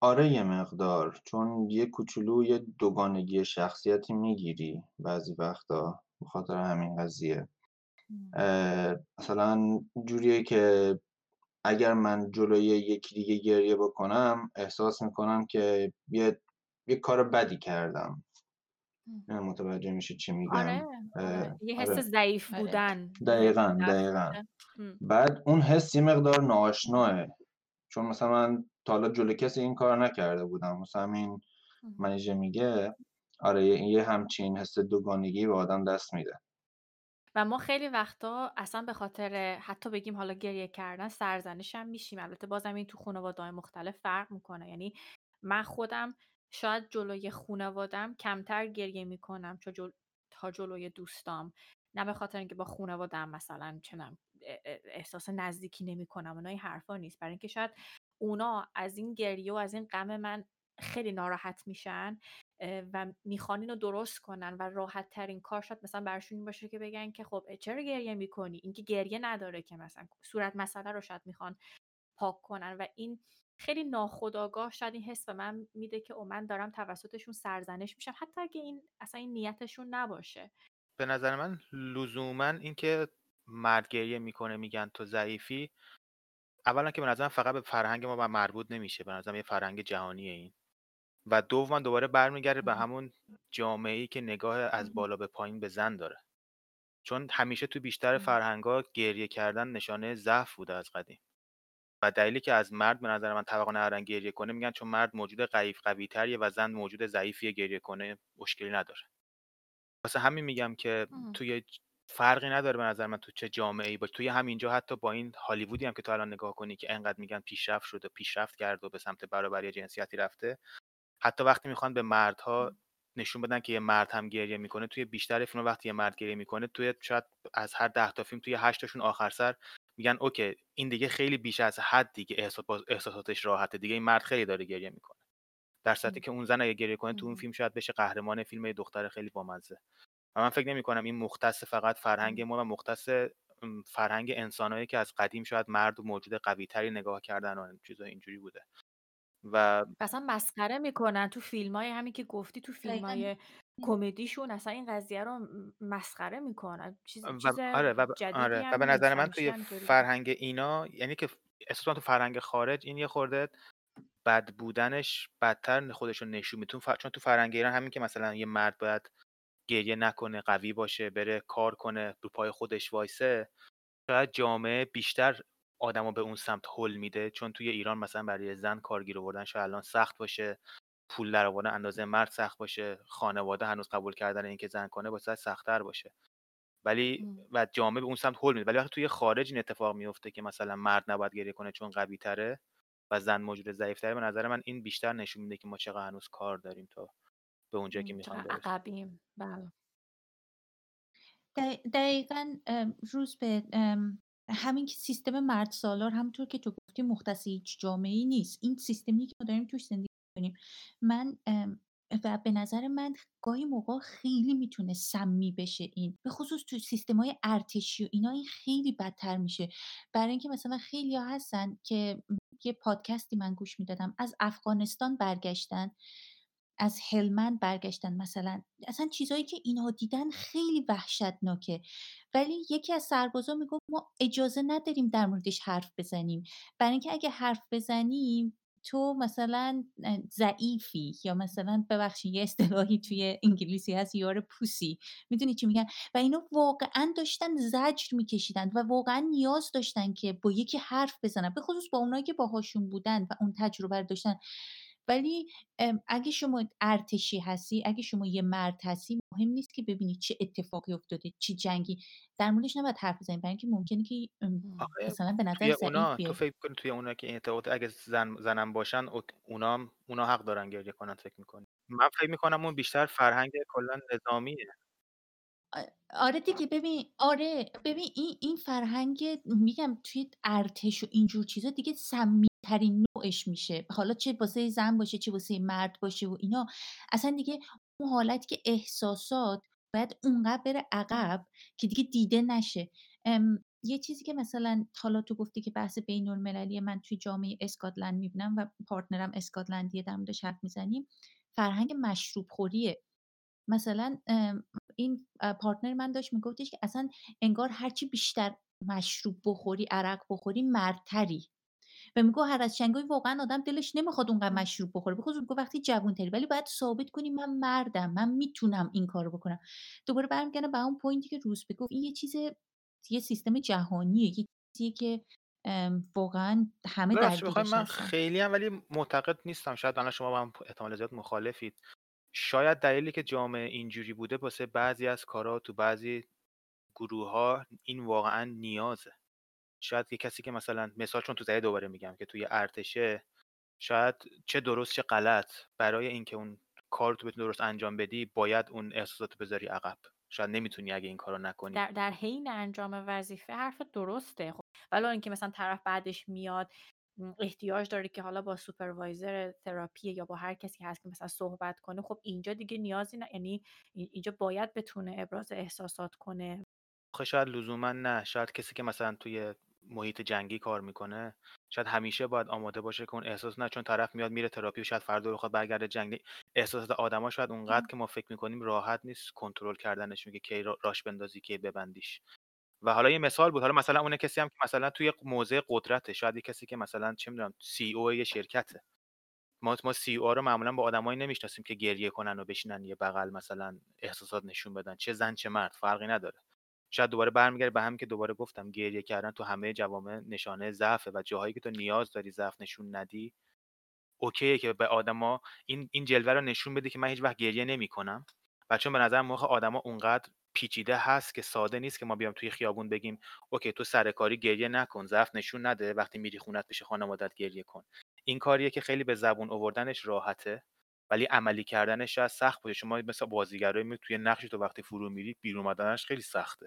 آره یه مقدار. چون یه کوچولو یه دوگانگی شخصیتی می‌گیری بعضی وقتا بخاطر همین قضیه. مثلا جوریه که اگر من جلوی یکی دیگه گریه بکنم احساس می‌کنم که یه, یه کار بدی کردم. متوجه میشه چی میگم. آره, آره. یه حس آره. ضعیف آره. بودن دقیقا دقیقا. بعد اون حس یه مقدار ناشناه چون مثلا من تا حالا جلو کسی این کار نکرده بودم. مثلا همین منیجه میگه آره یه همچین حس دوگانگی به آدم دست میده. و ما خیلی وقتا اصلا به خاطر حتی بگیم حالا گریه کردن سرزنش هم میشیم. البته بازم این تو خانواده مختلف فرق می‌کنه. یعنی من خودم شاید جلوی خانوادم کمتر گریه می‌کنم جل... تا جلوی دوستام. نه به خاطر اینکه با خانوادم مثلا چنم احساس نزدیکی نمی‌کنم اونا این حرفا نیست. برای اینکه شاید اونا از این گریه و از این غم من خیلی ناراحت میشن و می‌خوان اینو درست کنن و راحت ترین کار شاید مثلا برشون این باشه که بگن که خب چرا گریه می‌کنی؟ اینکه گریه نداره که مثلا صورت مسئله رو شاید می‌خوان پاک کنن و این خیلی ناخداگاه شاید این حس به من میده که او من دارم توسطشون سرزنش میشم حتی اگه این اصلا این نیتشون نباشه. به نظر من لزوما اینکه مرد گریه می‌کنه میگن تو ضعیفی اولا که به نظرم فقط به فرهنگ ما مربوط نمیشه به نظرم یه فرهنگ جهانیه این. و دوما دوباره برمیگرده به همون ای که نگاه از بالا به پایین به زن داره. چون همیشه تو بیشتر فرهنگا گریه کردن نشانه ضعف بوده از قدیم. و دلیلی که از مرد به نظر من توقع ندارن گریه کنه میگن چون مرد موجود قویف قوی تریه و زن موجود ضعیفی گریه کنه مشکلی نداره. واسه همین میگم که توی فرقی نداره به نظر من تو چه جامعه ای باشه توی همینجا حتی با این هالیوودی هم که تو الان نگاه کنی که انقدر میگن پیشرفت شده پیشرفت کرد و به سمت برابری جنسیتی رفته. حتی وقتی می‌خوان به مردها نشون بدن که یه مرد هم گریه می‌کنه توی بیشتر فیلم وقتی یه مرد گریه می‌کنه توی شاید از هر ده تا فیلم توی هشت تاشون آخر سر میگن اوکی این دیگه خیلی بیش از حد دیگه احساساتش راحته. دیگه این مرد خیلی داره گریه می‌کنه. در صورتی که اون زن اگه گریه کنه تو اون فیلم شاید بشه قهرمان فیلم دختر خیلی بامزه. و من فکر نمی کنم این مختص فقط فرهنگ ما و مختص فرهنگ انسانهایی که از قدیم شاید مرد و موجود قوی تری نگاه کردن و چیزای اینجوری بوده. و اصلا مسخره می‌کنن تو فیلم های همین که گفتی تو فیلم های کمدیشون اصلا این قضیه رو مسخره می‌کنن. چیز, چیز آره و, آره. و به نظر من توی فرهنگ اینا یعنی که اساسا تو فرهنگ خارج این یه خورده بد بودنش بدتر خودشون نشون میتون چون تو فرهنگ ایران همین که مثلا یه مرد باید گریه نکنه قوی باشه بره کار کنه رو پای خودش وایسه شاید جامعه بیشتر آدمو به اون سمت حل میده. چون توی ایران مثلا برای زن کارگیر آوردن شاید الان سخت باشه پول در آوردن اندازه مرد سخت باشه خانواده هنوز قبول کردن اینکه زن کنه واسه سختتر باشه. ولی و جامعه به اون سمت حل میده. ولی وقتی توی خارج این اتفاق میفته که مثلا مرد نباید گریه کنه چون قوی تره و زن موجود ضعیف تره به نظر من این بیشتر نشون میده که ما چقدر هنوز کار داریم تا به اونجا که می‌خوام برسیم بله. دقیقا روز به همین که سیستم مرد سالار همونطور که تو گفتی مختص هیچ جامعه ای نیست. این سیستمی که ما داریم توش زندگی کنیم من و به نظر من گاهی موقع خیلی می‌تونه سمی بشه این. به خصوص تو سیستم های ارتشی و اینا این خیلی بدتر میشه. برای اینکه مثلا خیلی ها هستن که یه پادکستی من گوش می‌دادم. از افغانستان برگشتن. از هلمند برگشتن مثلا اصلا چیزایی که اینها دیدن خیلی وحشتناکه. ولی یکی از سربازا می‌گفت ما اجازه نداریم در موردش حرف بزنیم. برای اینکه اگه حرف بزنیم تو مثلا ضعیفی یا مثلا ببخشید یه اصطلاحی توی انگلیسی هست یار پوسی می‌دونی چی میگن؟ و اینا واقعا داشتن زجر میکشیدن و واقعا نیاز داشتن که با یکی حرف بزنن به خصوص با اونایی که باهاشون بودن و اون تجربه رو داشتن. ولی اگه شما ارتشی هستی اگه شما یه مرد هستی مهم نیست که ببینید چه اتفاقی افتاده چی جنگی. در موردش نباید حرف بزنید برای اینکه ممکنه که مثلا به نظر اونا تو فکر کنی توی اونا که این اتفاقات اگه زن زنم باشن اونا اونا حق دارن گریه کنن فکر می‌کنی. من فکر می‌کنم اون بیشتر فرهنگ کلا نظامیه. آره دیگه ببین آره ببین این این فرهنگ میگم توی ارتش و اینجور چیزا دیگه سمی ترین نوعش میشه. حالا چه واسه زن باشه چه واسه مرد باشه و اینا. اصلا دیگه اون حالت که احساسات باید اونقدر بره عقب که دیگه دیده نشه. یه چیزی که مثلا حالا تو گفتی که بحث بین المللی من توی جامعه اسکاتلند می‌بینم و partner م اسکاتلندیه در موردش حرف می‌زنیم فرهنگ مشروب خوریه مثلا این partner من داشت میگفتش که اصلا انگار هرچی بیشتر مشروب بخوری عرق بخوری مردتری. و میگه هر از چندگاهی واقعا آدم دلش نمی‌خواد اونقدر مشروب بخوره. بخصوص میگه وقتی جوون تری ولی باید ثابت کنی من مَردم من می‌تونم این کارو بکنم. دوباره برمیگردم به اون پوینتی که روز بگو این یه چیز یه سیستم جهانیه. یه چیزی که واقعا همه درگیرش من خیلی هم ولی معتقد نیستم. شاید الان شما با هم احتمال زیاد مخالفید. شاید دلیلی که جامعه اینجوری بوده واسه بعضی از کارا تو بعضی گروه ها این واقعا نیازه. شاید یه کسی که مثلا مثال چون تو زده دوباره میگم که توی ارتشه شاید چه درست چه غلط برای اینکه اون کار تو بتونی درست انجام بدی باید اون احساسات بذاری عقب. شاید نمی‌تونی اگه این کارو نکنی. در در حین انجام وظیفه حرف درسته. خب ولی اینکه مثلا طرف بعدش میاد احتیاج داره که حالا با سوپروایزر تراپی یا با هر کسی هست که مثلا صحبت کنه خب اینجا دیگه نیازی نه یعنی اینجا باید بتونه ابراز احساسات کنه. خب شاید لزوما نه. شاید کسی که مثلا توی محیط جنگی کار می‌کنه شاید همیشه باید آماده باشه که اون احساس نه چون طرف میاد میره تراپی و شاید فردا بخواد برگرده جنگ احساسات آدما شاید اونقدر که ما فکر می‌کنیم راحت نیست کنترل کردنش میگه کی راش بندازی کی ببندیش. و حالا یه مثال بود حالا مثلا اون کسی هم که مثلا توی موضع قدرته شاید یه کسی که مثلا چه می‌دونم سی او یه شرکته. ما ما سی او رو معمولا با آدمایی نمی‌شناسیم که گریه کنن و بشینن یه بغل مثلا احساسات نشون بدن چه زن چه مرد فرقی نداره. شاید دوباره برمیگرده به هم که دوباره گفتم گریه کردن تو همه جوامع نشانه ضعفه و جاهایی که تو نیاز داری ضعف نشون ندی اوکیه که به آدما این این جلوه رو نشون بده که من هیچ وقت گریه نمی‌کنم. و چون به نظر موقع آدما اونقدر پیچیده هست که ساده نیست که ما بیام توی خیابون بگیم اوکی تو سرکاری گریه نکن ضعف نشون نده وقتی میری خونت پیش خانوادت گریه کن. این کاریه که خیلی به زبون آوردنش راحته ولی عملی کردنش شاید سخت باشه. شما مثل بازیگرایی توی نقش تو وقتی فرو میری بیرون اومدنش خیلی سخته.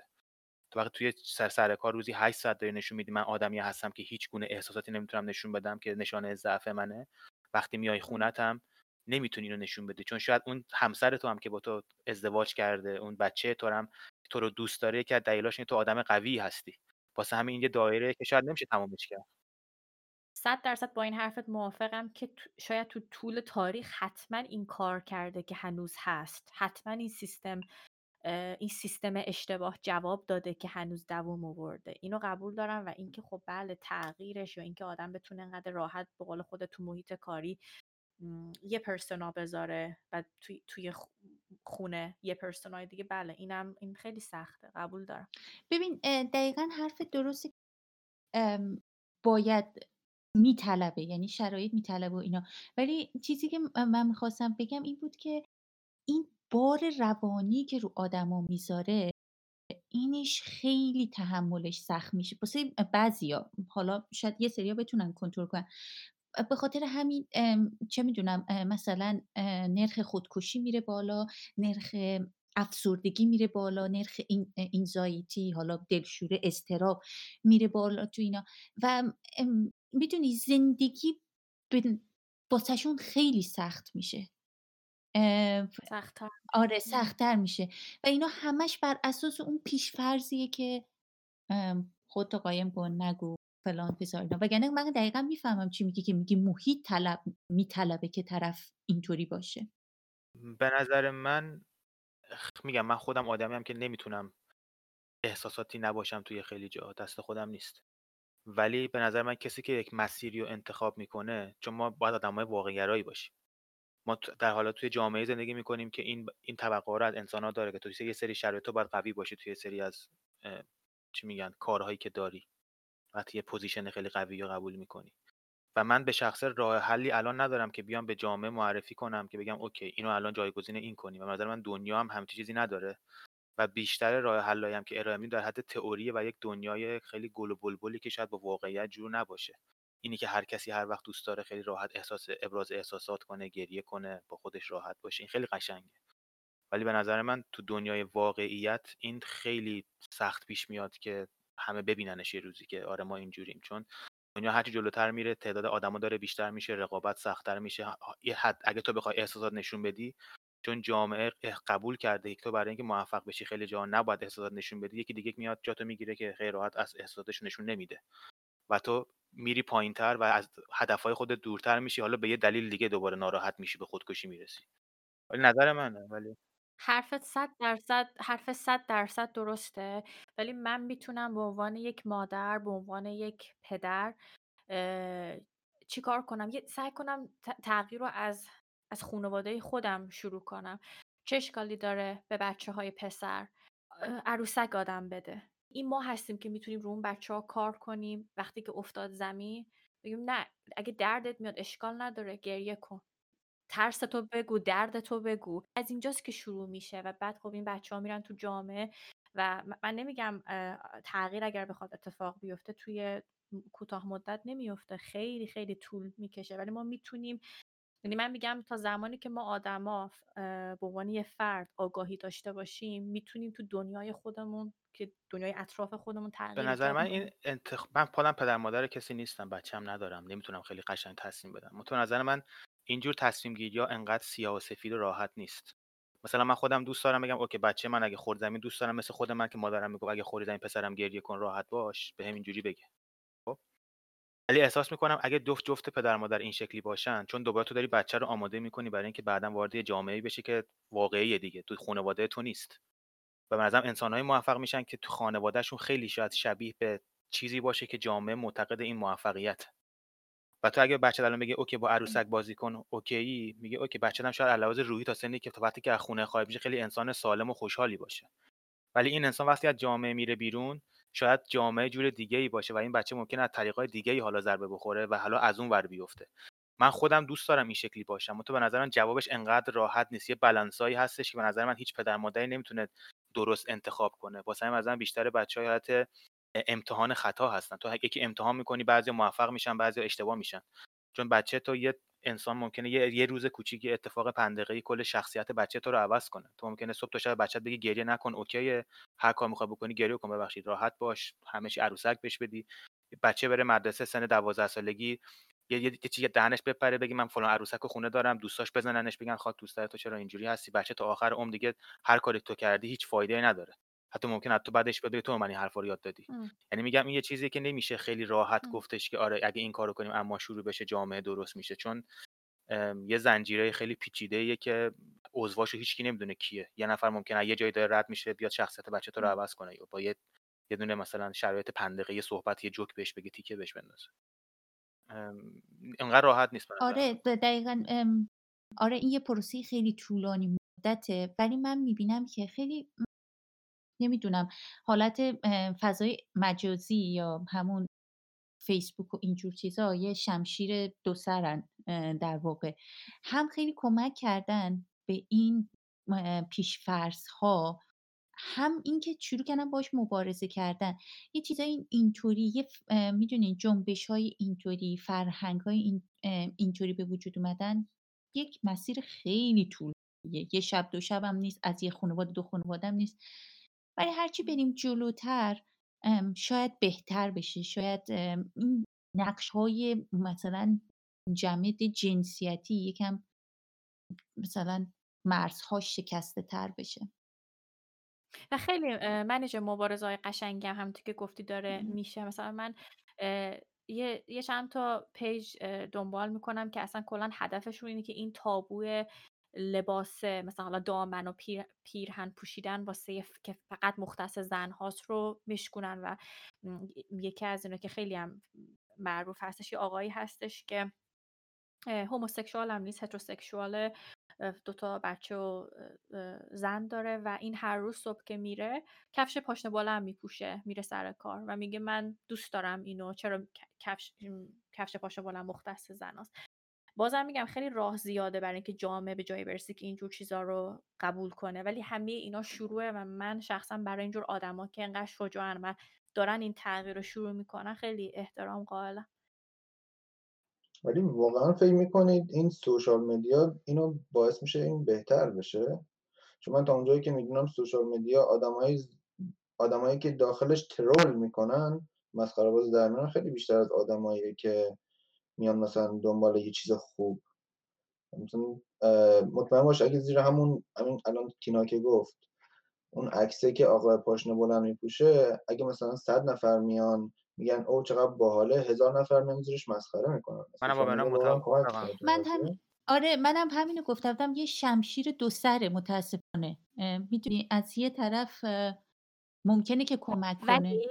تو وقتی توی سر سر کار روزی 8 ساعت داری نشون میدی من آدمی هستم که هیچ گونه احساساتی نمی‌تونم نشون بدم که نشانه ضعف منه. وقتی میای خونتم نمی‌تونی رو نشون بده چون شاید اون همسر تو هم که با تو ازدواج کرده اون بچه تو هم تو رو دوست داره که دلیلاش این تو آدم قوی هستی. واسه همین یه دایره که شاید نمیشه تمامش کرد. صد درصد با این حرفت موافقم که شاید تو طول تاریخ حتما این کار کرده که هنوز هست. حتما این سیستم این سیستم اشتباه جواب داده که هنوز دووم آورده. اینو قبول دارم و اینکه خب بله تغییرش یا اینکه آدم بتونه انقدر راحت به قول خود تو محیط کاری یه پرسونا بذاره و توی, توی خونه یه پرسونای دیگه بله اینم این خیلی سخته قبول دارم. ببین دقیقا حرف درستی باید میطلبه یعنی شرایط میطلبه و اینا. ولی چیزی که من می‌خواستم بگم این بود که این بار روانی که رو آدما می‌ذاره اینش خیلی تحملش سخت میشه. واسه بعضیا حالا شاید یه سریا بتونن کنترل کنن. به خاطر همین چه می‌دونم مثلا نرخ خودکشی میره بالا نرخ افسردگی میره بالا نرخ این اینزایتی حالا دلشوره استراب میره بالا تو اینا. و می‌دونی زندگی واسهشون خیلی سخت میشه. سختتر. آره سختتر میشه. و اینا همش بر اساس اون پیشفرزیه که خودتو قایم کن نگو. فلان فسار اینا. وگرنه من دقیقا می‌فهمم چی میگی که میگی محیط طلب میطلبه که طرف اینطوری باشه. به نظر من میگم من خودم آدمی که نمی‌تونم احساساتی نباشم توی خیلی جا. دست خودم نیست. ولی به نظر من کسی که یک مسیری رو انتخاب می‌کنه چون ما باید آدمای واقعگرایی باشیم. ما در حالا توی جامعه زندگی می‌کنیم که این این طبقه رو از انسان ها داره که توی یه سری شرایط باید قوی باشی توی سری از چی میگن کارهایی که داری. وقتی یه position خیلی قوی رو قبول می‌کنی. و من به شخص راه حلی الان ندارم که بیام به جامعه معرفی کنم که بگم okay اینو الان جایگزین این کنیم به نظر من دنیا هم همچین چیزی نداره. و بیشتر راه حلایی هم که ارائه میدیم در حد تئوری و یک دنیای خیلی گل و بلبلی که شاید با واقعیت جور نباشه. اینی که هر کسی هر وقت دوست داره خیلی راحت احساس ابراز احساسات کنه گریه کنه با خودش راحت باشه این خیلی قشنگه. ولی به نظر من تو دنیای واقعیت این خیلی سخت پیش میاد که همه ببیننش یه روزی که آره ما اینجوریم. چون دنیا هرچی جلوتر میره تعداد آدما داره بیشتر میشه رقابت سختتر میشه. یه حد اگه تو بخوای احساسات نشون بدی چون جامعه قبول کرده. که تو برای اینکه موفق بشی خیلی جا نباید احساسات نشون بدی. یکی دیگه میاد جاتو می‌گیره که خیلی راحت از احساساتش نشون نمیده. و تو میری پایینتر و از هدفهای خودت دورتر میشی. حالا به یه دلیل دیگه دوباره ناراحت میشی به خودکشی می‌رسی. ولی نظر منه ولی حرفت صد درصد حرف صد درصد درسته. ولی من می‌تونم به عنوان یک مادر به عنوان یک پدر چیکار کنم؟ یه سعی کنم تغییر رو از از خانواده خودم شروع کنم. چه اشکالی داره به بچه های پسر عروسک آدم بده. این ما هستیم که می‌تونیم رو اون بچه ها کار کنیم. وقتی که افتاد زمین بگیم نه اگه دردت میاد اشکال نداره گریه کن. ترس تو بگو درد تو بگو. از اینجاست که شروع میشه و بعد خب این بچه ها میرن تو جامعه و من نمیگم تغییر اگر بخواد اتفاق بیفته توی کوتاه مدت نمیفته خیلی خیلی طول می‌کشه. ولی ما می‌تونیم یعنی من میگم تا زمانی که ما آدما به عنوان یه فرد آگاهی داشته باشیم می‌تونیم تو دنیای خودمون که دنیای اطراف خودمون تغییر به نظر من این انتخ... من خودم پدر مادر کسی نیستم بچه‌م ندارم. نمی‌تونم خیلی قشنگ تصمیم بدم. تو نظر من اینجور تصمیم گیری ها انقدر سیاه و سفید و راحت نیست. مثلا من خودم دوست دارم بگم okay بچه من اگه خورد زمین دوست دارم مثل خود من که مادرم میگه اگه خورد زمین پسرم گریه کن راحت باش به همین جوری بگه. خب؟ ولی احساس می‌کنم اگه جفت پدر مادر این شکلی باشن چون دوباره تو داری بچه رو آماده می‌کنی برای اینکه بعدا وارد جامعه بشه که واقعی دیگه تو خانواده تو نیست. و به نظرم انسانهای موفق میشن که تو خانوادهشون خیلی شاید شبیه به چیزی باشه که جامعه معتقد این موفقیت. و تو اگه بچه الان بگه okay با عروسک بازی کن okay میگه okay بچه هم شاید از لحاظ روحی تا سنی که تا وقتی که از خونه خارج میشه خیلی انسان سالم و خوشحالی باشه. ولی این انسان وقتی از جامعه میره بیرون شاید جامعه جور دیگه ای باشه و این بچه ممکن از طریقای دیگه ای حالا ضربه بخوره و حالا از اون ور بیفته. من خودم دوست دارم این شکلی باشم. تو به نظر جوابش انقدر راحت نیست. یه بلنسایی هستش که به نظر من هیچ پدر مادری نمی‌تونه درست انتخاب کنه. واسه همین بیشتر بچه‌ها حالت امتحان خطا هستن. تو یکی امتحان می‌کنی بعضی موفق میشن بعضی اشتباه میشن. چون بچه تو یه انسان ممکنه یه, یه روز کوچیکی اتفاق پندقه‌ای کل شخصیت بچه تو رو عوض کنه. تو ممکنه صبح تا شب بچت بگی گریه نکن اوکی هر کار می‌خوای بکنی گریه کن ببخشید. راحت باش. چی عروسک بهش بدی. بچه بره مدرسه سن 12 سالگی یه یه چیزی دهنش بپره بگی من فلان عروسک خونه دارم. دوستاش بزننش بگن خاک دوست تو چرا اینجوری هستی؟ بچه تا آخر عمر دیگه هر کاری تو کردی هیچ فایده نداره. حتی ممکن حتی بعدش بده تو من این حرفا رو یاد دادی. یعنی میگم این یه چیزی که نمیشه خیلی راحت گفتش که آره اگه این کارو کنیم اما شروع بشه جامعه درست میشه. چون یه زنجیره خیلی پیچیده که عضواشو هیچکی نمی‌دونه کیه. یه نفر ممکنه یه جایی داره رد میشه بیاد شخصیت بچه تو رو عوض کنه یا با یه یه دونه مثلا شرایط پندقه یه صحبت یه جوک بهش بگه تیکه بهش بندازه. اینقدر راحت نیست آره دقیقا آره این یه پروسه خیلی طولانی مدته. ولی من می‌بینم که خیلی نمی‌دونم حالت فضای مجازی یا همون فیسبوک و اینجور چیزا یه شمشیر دو سرن در واقع. هم خیلی کمک کردن به این پیشفرض ها هم اینکه شروع کردن باش مبارزه کردن. یه چیزای اینطوری یه می‌دونین جنبش های اینطوری فرهنگ های این اینطوری به وجود اومدن یک مسیر خیلی طول یه شب دو شب هم نیست از یه خانواده دو خانواده هم نیست. ولی هرچی بریم جلوتر شاید بهتر بشه. شاید این نقش های مثلا جمعیت جنسیتی یکم مثلا مرزهاش شکسته تر بشه. و خیلی منیجر مبارزه های قشنگی هم همونطور که گفتی داره میشه. مثلا من یه یه چند تا پیج دنبال می‌کنم که اصلا کلا هدفشون اینه که این تابو لباس مثلا حالا دامن و پیر، پیرهن پوشیدن واسه که فقط مختص زن هاست رو میشکنن و یکی از اینا که خیلی هم معروف هستش یه آقایی هستش که هوموسکشوال هم نیست هتروسکشواله دوتا بچه و زن داره و این هر روز صبح که میره کفش پاشنه بالا هم میپوشه میره سر کار و میگه من دوست دارم اینو چرا کفش, کفش پاشنه بالا مختص زن هست. بازم میگم خیلی راه زیاده برای اینکه جامعه به جای برسی که اینجور چیزا رو قبول کنه. ولی همه اینا شروعه و من شخصا برای اینجور آدما که انقدر شجاعن و دارن این تغییر رو شروع می‌کنن خیلی احترام قائلم. ولی واقعا فکر می‌کنید این سوشال مدیا اینو باعث میشه این بهتر بشه؟ چون من تا اونجایی که می‌دونم سوشال مدیا آدمایی آدمایی که داخلش ترول می‌کنن مسخره باز در خیلی بیشتر از آدمایی که میان مثلا دنبال یه چیز خوب. مثلا مطمئن باش اگه زیر همون همین الان تینا که گفت اون عکسه که آقای پاشنه بلند میپوشه اگه مثلا صد نفر میان میگن او چقدر باحاله هزار نفر نمیذارش مسخره می‌کنن. منم با من هم آره منم همینو گفتم. یه شمشیر دو سره متاسفانه. می‌دونی از یه طرف ممکنه که کمک کنه. ولی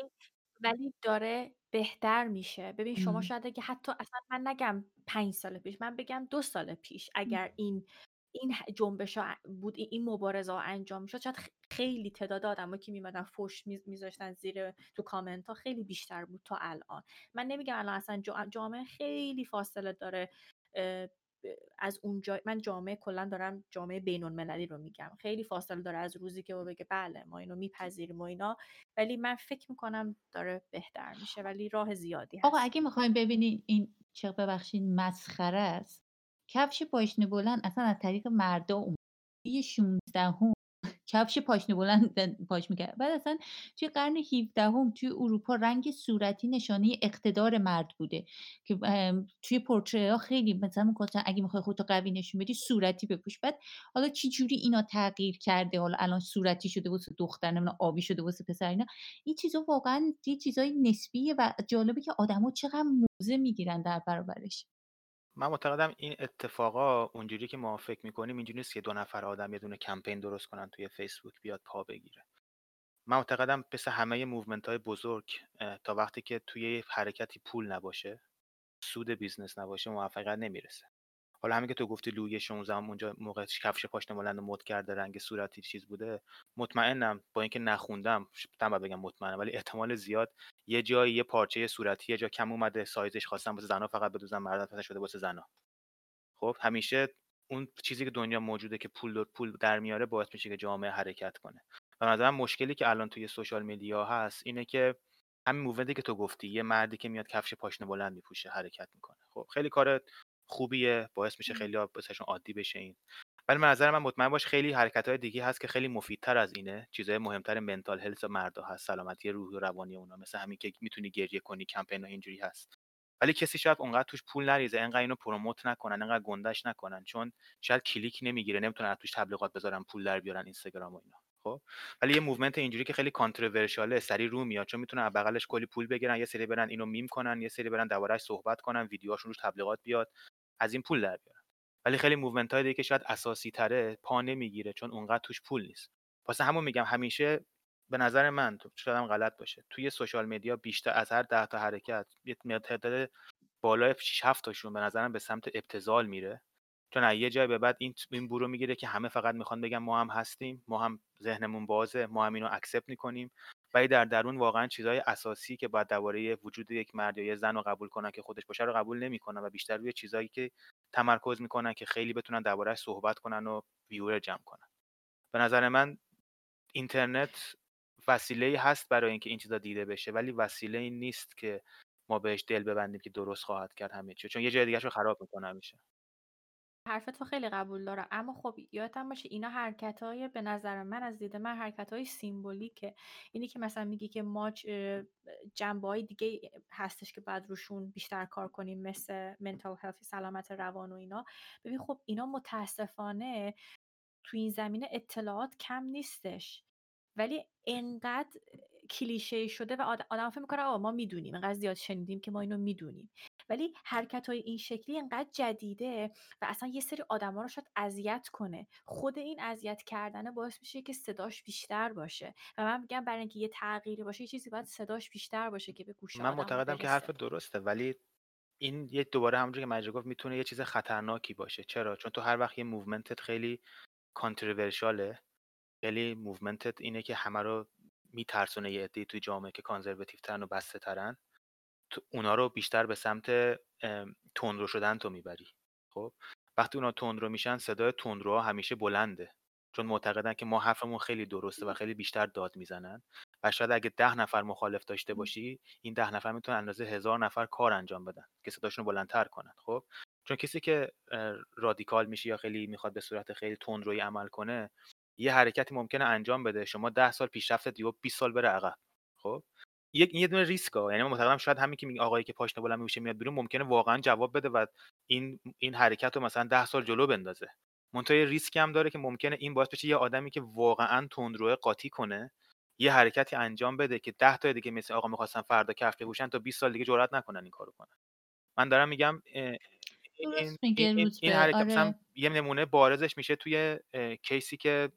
ولی داره بهتر میشه. ببین شما شاید که حتی اصلا من نگم پنج سال پیش من بگم دو سال پیش اگر این این جنبش بود این مبارزه ها انجام می‌شد شاید خیلی تعداد آدمایی که میمدن فوش میذاشتن زیر تو کامنت ها خیلی بیشتر بود تا الان. من نمیگم الان اصلا جامعه خیلی فاصله داره از اونجا من جامعه کلا دارم جامعه بین المللی رو میگم. خیلی فاصله داره از روزی که او بگه بله ما اینو میپذیریم و اینا ولی من فکر می‌کنم داره بهتر میشه ولی راه زیادی هست. آقا اگه می‌خوایم ببینین این چه ببخشید مسخره است. کفش پاشنه بلند اصلا از طریق مردا اومد. یه 16 هم کفش پاشنه بلند پاش می‌کرد. بعد اصلا توی قرن 17 هم توی اروپا رنگ صورتی نشانه اقتدار مرد بوده که توی پورتره ها خیلی مثلا می‌گفتن اگه می‌خوای خودتو قوی نشون بدی صورتی بپوش. بعد حالا چی جوری اینا تغییر کرده؟ حالا الان صورتی شده واسه دختر نمی‌دونم آبی شده واسه پسر اینا؟ این چیزا واقعا یه چیزای نسبیه و جالبه که آدما چقدر موزه می‌گیرن در برابرش. من معتقدم این اتفاقا اونجوری که ما فکر می‌کنیم اینجوری نیست که دو نفر آدم یه دونه کمپین درست کنن توی فیسبوک بیاد پا بگیره. من معتقدم پس همه movement های بزرگ تا وقتی که توی حرکتی پول نباشه سود business نباشه موفقیت نمی‌رسه. حالا همین که تو گفتی لویی 16 اونجا موقع کفش پاشنه بلند مد کرده رنگ صورتی چیز بوده مطمئنم با اینکه نخوندم تم بگم مطمئنم ولی احتمال زیاد یه جایی یه پارچه صورتی یه جا کم اومده سایزش خواستم واسه زنا فقط بدوزن مرد پس شده واسه زنا. خب همیشه اون چیزی که دنیا موجوده که پول پول در میاره باعث میشه که جامعه حرکت کنه. و نظرم مشکلی که الان توی سوشال میدیا هست اینه که همین موونتی که تو گفتی یه مردی که میاد کفش پاشنه بلند میپوشه حرکت می‌کنه. خب خیلی کار خوبیه باعث میشه خیلی واسهشون عادی بشه این. ولی من نظر من مطمئن باش خیلی حرکت های دیگه هست که خیلی مفیدتر از اینه. چیزهای مهمتر منتال هلت مردا هست سلامتی روح و روانی اونا. مثل همین که می‌تونی گریه کنی کمپین اینجوری هست. ولی کسی شاید اونقدر توش پول نریزه انقدر اینو promote نکنن انقدر گندش نکنن. چون شاید کلیک نمی‌گیره نمی‌تونن توش تبلیغات بذارن پول در بیارن اینستاگرام و اینا. خب؟ ولی یه movement اینجوری که خیلی controversial ه سری رو میاد. چون می‌تونن بغلش کلی پول بگیرن یه سری برن اینو میم کنن یه سری برن دربارهش صحبت کنن ویدیوهاشون روش تبلیغات بیاد. از این پول در بیارن. ولی خیلی movement های دیگه شاید اساسی تره پا نمی‌گیره چون اونقدر توش پول نیست. واسه همون میگم همیشه به نظر من شاید هم غلط باشه. توی social media بیشتر از هر ده تا حرکت یه تعداد بالای 6 7 تاشون به نظرم به سمت ابتذال میره. چون یه جای به بعد این این برو می‌گیره که همه فقط می‌خوان بگن ما هم هستیم ما هم ذهنمون بازه ما هم اینو اکسپت می‌کنیم. ولی در درون واقعا چیزهای اساسی که باید درباره وجود یک مرد یا زن رو قبول کنن که خودش باشه رو قبول نمی‌کنن و بیشتر روی چیزهایی که تمرکز می‌کنن که خیلی بتونن دربارهش صحبت کنن و ویور جمع کنن. به نظر من اینترنت وسیله هست برای اینکه این چیزا دیده بشه ولی وسیله این نیست که ما بهش دل ببندیم که درست خواهد کرد همه چی. چون یه جای دیگه رو خراب می‌کنه همیشه. حرفتو خیلی قبول دارم. اما خب یادتم باشه اینا های به نظر من از دید من های سیمبولیکه. اینی که مثلا میگی که ما جنبه های دیگه هستش که بعد روشون بیشتر کار کنیم مثل منتال هلت سلامت روان و اینا. ببین خب اینا متاسفانه تو این زمینه اطلاعات کم نیستش. ولی انقدر کلیشه شده و آدم فکر می‌کنه آقا ما می‌دونیم انقدر زیاد شنیدیم که ما اینو می‌دونیم. ولی حرکت های این شکلی انقدر جدیده و اصلا یه سری آدما رو شاید اذیت کنه. خود این اذیت کردن باعث میشه که صداش بیشتر باشه. و من میگم برای اینکه یه تغییری باشه یه چیزی باید صداش بیشتر باشه که به گوش من معتقدم که حرف درسته ولی این یه دوباره همونجوری که مجید گفت می‌تونه یه چیز خطرناکی باشه. چرا؟ چون تو هر وقت یه موومنتت خیلی controversial ه خیلی movement ت اینه که همه رو میترسونه یه عده‌ای توی جامعه که conservative ترن و بسته ترن اونا رو بیشتر به سمت تندرو شدن تو می‌بری خب؟ وقتی اونا تندرو میشن صدای تندروها همیشه بلنده. چون معتقدن که ما حرفمون خیلی درسته و خیلی بیشتر داد می‌زنن. و شاید اگه ده نفر مخالف داشته باشی این ده نفر می‌تونن اندازه هزار نفر کار انجام بدن که صداشون رو بلندتر کنن خب؟ چون کسی که radical میشه یا خیلی می‌خواد به صورت خیلی تندرویی عمل کنه یه حرکتی ممکنه انجام بده. شما ده سال پیشرفتت رو 20 سال بره عقب. خب؟ یک یه دونه ریسکه ها. یعنی من معتقدم شاید همین که میگه آقایی که پاشنه بلند میشه میاد بیرون ممکنه واقعا جواب بده و این این حرکت رو مثلا ده سال جلو بندازه. منتها یه ریسکی هم داره که ممکنه این باعث بشه یه آدمی که واقعا تندروه قاطی کنه یه حرکتی انجام بده که 10 تا دیگه مثل آقا می‌خواستن فردا کفش بپوشن تا 20 سال دیگه جرئت نکنن این کارو کنن. من دارم میگم این, این, این حرکت آره. مثلا یه نمونه بارزش میشه توی case ی که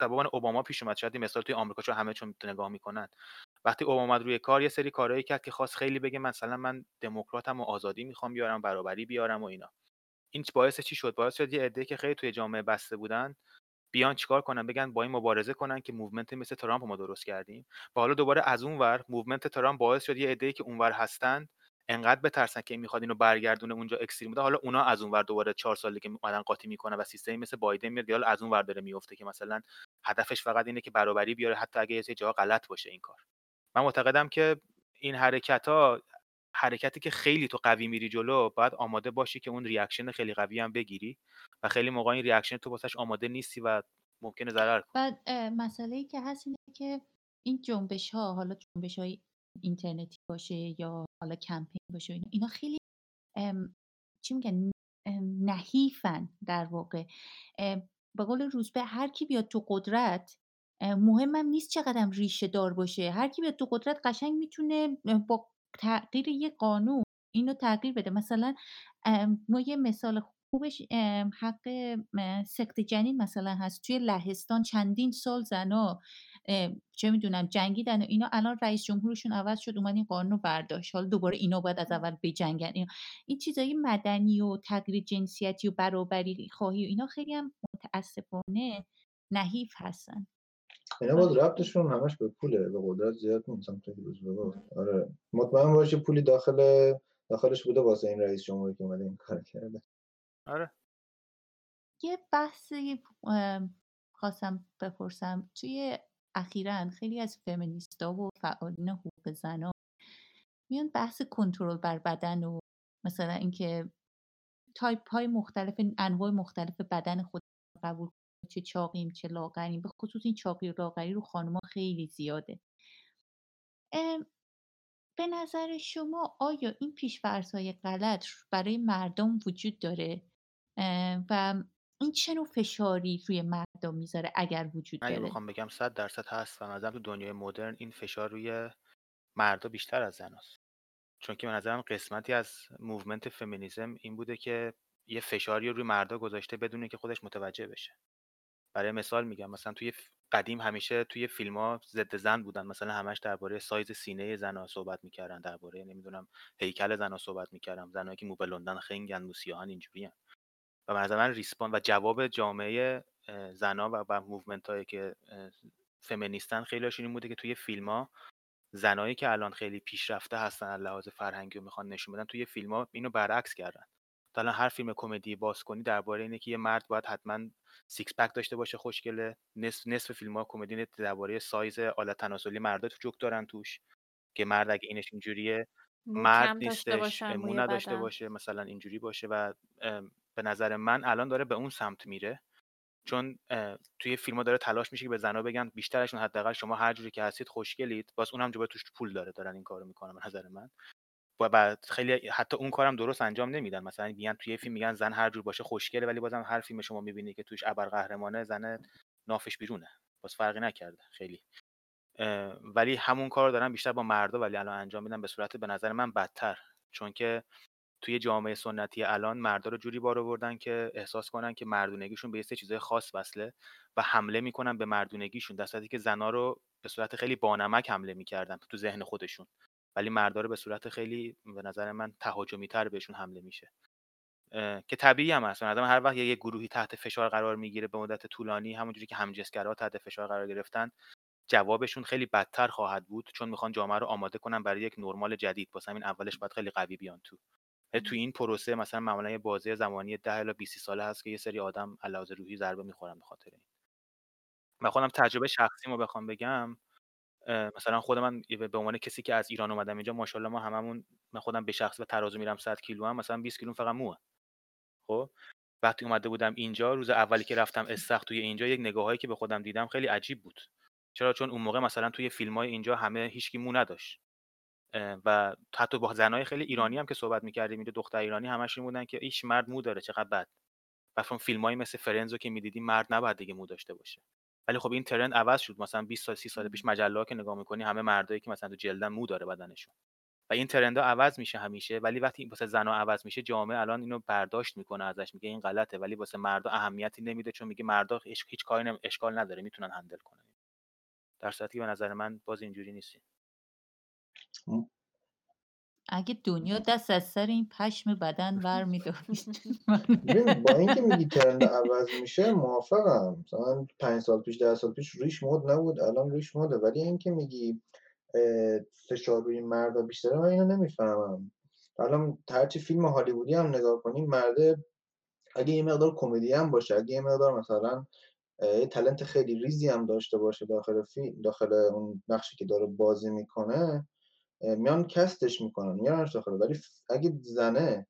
طبعا اوباما پیش اومد. شاید مثال توی آمریکا چون همه چون نگاه می‌کنن. وقتی اوباما روی کار یه سری کارهایی کرد که خواست خیلی بگه مثلا من دموکراتم و آزادی می‌خوام بیارم برابری بیارم و اینا. این باعث چی شد؟ باعث شد یه عده که خیلی توی جامعه بسته بودن بیان چیکار کنن؟ بگن با این مبارزه کنن که movement مثل ترامپ ما درست کردیم. و حالا دوباره از اون ور movement ترامپ باعث شد یه عده که اونور هستن انقدر بترسن که می‌خواد اینو برگردونه اونجا extreme بوده حالا اونا از اون ور دوباره چهار سال دیگه اومدن قاطی می‌کنه و سیستمی مثل بایدن میاد حالا از اون ور داره میفته که مثلا هدفش فقط اینه که برابری بیاره حتی اگه یه جا غلط باشه این کار. من معتقدم که این حرکت ها حرکتی که خیلی تو قوی میری جلو باید آماده باشی که اون reaction خیلی قوی هم بگیری و خیلی موقع این reaction تو واسش آماده نیستی و ممکنه ضرر کنه بعد مسئله ای که هست اینه که این جنبش ها حالا جنبش های اینترنتی باشه یا حالا کمپین باشه اینا, خیلی چی میگن نحیفن در واقع. به قول روزبه هر کی بیاد تو قدرت مهمم نیست چقدر ریشه دار باشه. هر کی بیاد تو قدرت قشنگ می‌تونه با تغییر یه قانون اینو تغییر بده. مثلا ما یه مثال خوبش حق سخت جنین مثلا هست. توی لهستان چندین سال زنا چه می‌دونم جنگیدن و اینا. الان رئیس جمهورشون عوض شد اومد این قانون رو برداشت. حالا دوباره اینا باید از اول بجنگن. اینا. این چیزایی مدنی و تغییر جنسیتی و برابری خواهی و اینا خیلی هم متاسفانه نحیف هستن. اینا باز ربطشون همش به پوله. به قدرت زیاد نیست. که روز آره. مطمئن باشه پولی داخل داخلش بوده واسه این رئیس جمهوری که اومده این کار کرده. آره. یه بحثی خواستم بپرسم. توی اخیرا خیلی از فمینیستا و فعالین حقوق زنان میان بحث کنترل بر بدن و مثلا اینکه تایپ های مختلف انواع مختلف بدن خود قبول چه چاقیم چه لاغریم. به خصوص این چاقی و لاغری رو خانوما خیلی زیاده. به نظر شما آیا این های غلط برای مردم وجود داره؟ و این چه نوع فشاری روی مردم می‌ذاره اگر وجود داره؟ می‌خوام بگم صد درصد هست و نظرم تو دنیای مدرن این فشار روی مردا بیشتر از زناست. چون که به نظرم قسمتی از movement فمینیزم این بوده که یه فشاری رو روی مردا گذاشته بدون اینکه خودش متوجه بشه. برای مثال میگم مثلا توی قدیم همیشه توی فیلم ها ضد زن بودن. مثلا همش درباره سایز سینه زنا صحبت می‌کردن درباره نمی‌دونم هیکل زنا صحبت می‌کردن. زنایی که مو بلوندن خنگن موسیاهن اینجوریان و به من response و جواب جامعه زنا و, و movement هایی که فمینیستن خیلی این بوده که توی فیلم ها زنایی که الان خیلی پیشرفته هستن از لحاظ فرهنگی و می‌خوان نشون بدن توی فیلم ها اینو برعکس کردن. تا هر فیلم کمدی باز کنی درباره اینه که یه مرد باید حتما six pack داشته باشه خوشگله. نصف نصف فیلم ها کمدی درباره سایز آلت تناسلی مردا تو جوک دارن توش که مرد اگه اینش اینجوریه مرد نیستش مو نداشته باشه مثلا اینجوری باشه و به نظر من الان داره به اون سمت میره. چون توی فیلم داره تلاش میشه که به زنا بگن بیشترشون حداقل شما هر جوری که هستید خوشگلید. باز اونم جواب توش پول داره دارن این کارو می‌کنن به نظر من. و بعد خیلی حتی اون کارم درست انجام نمیدن. مثلا میگن توی فیلم میگن زن هر جور باشه خوشگله ولی بازم هر فیلم شما می‌بینی که توش ابرقهرمانه زن نافش بیرونه. باز فرقی نکرده خیلی. ولی همون کار دارن بیشتر با مردا ولی الان انجام میدن به صورت به نظر من بدتر. چون که توی جامعه سنتی الان مردا رو جوری بار آوردن که احساس کنن که مردونگیشون به یه سری چیزای خاص وصله و حمله می‌کنن به مردونگیشون در صورتی که زنا رو به صورت خیلی بانمک حمله می‌کردن تو ذهن خودشون. ولی مردا رو به صورت خیلی به نظر من تهاجمی تر بهشون حمله میشه. که طبیعی هم هست. آدم هر وقت یه گروهی تحت فشار قرار می‌گیره به مدت طولانی همونجوری که همجنسگرا تحت فشار قرار گرفتن جوابشون خیلی بدتر خواهد بود چون می‌خوان جامعه رو آماده کنن برای یک نرمال جدید. واسه همین اولش باید خیلی قوی بیان تو. تو این پروسه مثلا معمولا یه بازی زمانی 10 الی 20 ساله هست که یه سری آدم علاوه روحی ضربه می‌خورن به خاطر این. من خودم تجربه شخصی رو بخوام بگم مثلا خود من به عنوان کسی که از ایران اومدم اینجا ماشاءالله ما هممون من خودم به شخص به ترازو میرم 100 کیلو هم مثلا 20 کیلو فقط موه. خب؟ وقتی اومده بودم اینجا روز اولی که رفتم استخ توی اینجا یک نگاهایی که به خودم دیدم خیلی عجیب بود. چرا؟ چون اون موقع مثلا توی فیلم های اینجا همه هیچکی مو نداشت. و حتی با زنای خیلی ایرانی هم که صحبت می‌کردیم اینجا دختر ایرانی همش این بودن که ایش مرد مو داره چقدر بد. و فیلم فیلمایی مثل فرنزو که می‌دیدیم مرد نباید دیگه مو داشته باشه. ولی خب این ترند عوض شد. مثلا 20 سال 30 سال پیش مجله که نگاه می‌کنی همه مردایی که مثلا تو جلدن مو داره بدنشون. و این ترندا عوض میشه همیشه ولی وقتی واسه زنا عوض میشه جامعه الان اینو برداشت می‌کنه ازش میگه این غلطه. ولی واسه مردا اهمیتی نمیده چون میگه مردا هیچ کاری اشکال نداره. می‌تونن هندل کنن. در صورتی که به نظر من باز اینجوری نیست اگه دنیا دست از سر این پشم بدن ور با اینکه میگی ترند عوض میشه موافقم. مثلا پنج سال پیش ده سال پیش ریش مد نبود الان ریش مده ولی اینکه میگی فشار روی مردا بیشتره من اینو نمی‌فهمم. الان هرچی فیلم هالیوودی هم نگاه کنیم مرده اگه یه مقدار کمدی هم باشه اگه یه مقدار مثلا یه تلنت خیلی ریزی هم داشته باشه داخل فیلم داخل اون نقشی که داره بازی می‌کنه میان کستش می‌کنن میارنش داخل ولی اگه زنه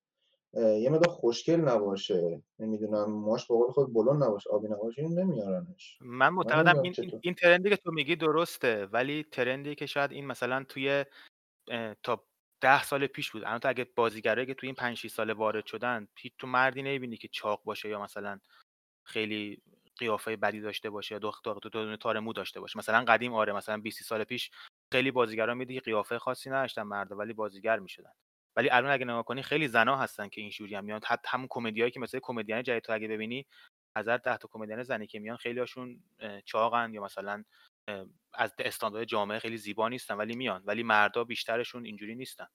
یه مقدار خوشگل نباشه نمی‌دونم ماش به قول خود بلون نباشه آبی نباشه این نمیارنش من معتقدم این, این ترندی که تو میگی درسته ولی ترندی که شاید این مثلا توی تا ده سال پیش بود الان تو اگه بازیگرایی که توی این 5 6 سال وارد شدن هیچ تو مردی نمی‌بینی که چاق باشه یا مثلا خیلی قیافه بدی داشته باشه یا دو تا تار مو داشته باشه مثلا قدیم آره مثلا 20 سال پیش خیلی بازیگرا میدی قیافه خاصی نداشتن مردا ولی بازیگر می‌شدن. ولی الان اگه نگاه کنی خیلی زنا هستن که این شوری هم میان. حتی همون کمدیایی که مثلا کمدین جدید تو اگه ببینی از هر 10 تا کمدین زنی که میان خیلی هاشون چاقن یا مثلا از استاندارد جامعه خیلی زیبا نیستن ولی میان. ولی مردا بیشترشون اینجوری نیستن.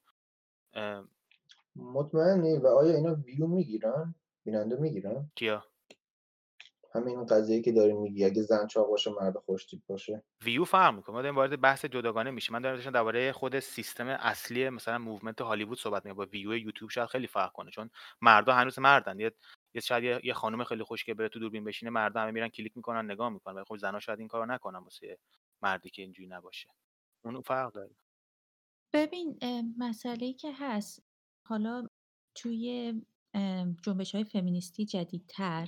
مطمئنی؟ و آیا اینا ویو می‌گیرن؟ بیننده می‌گیرن؟ کیا؟ همین قضیه که داری میگی اگه زن چاق باشه مرد خوشتیپ باشه. ویو فرق می‌کنه. ما داریم وارد بحث جداگانه میشه من دارم درباره خود سیستم اصلی مثلا movement هالیوود صحبت می‌کنم. با ویو یوتیوب شاید خیلی فرق کنه. چون مردا هنوز مردن. یه یه شاید یه خانم خیلی خوشگل بره تو دوربین بشینه مردا همه میرن کلیک می‌کنن نگاه می‌کنن. ولی خب زنا شاید این کارو نکنن واسه مردی که اینجوری نباشه. اون فرق داره. ببین مسئله که هست. حالا توی جنبش های فمینیستی جدیدتر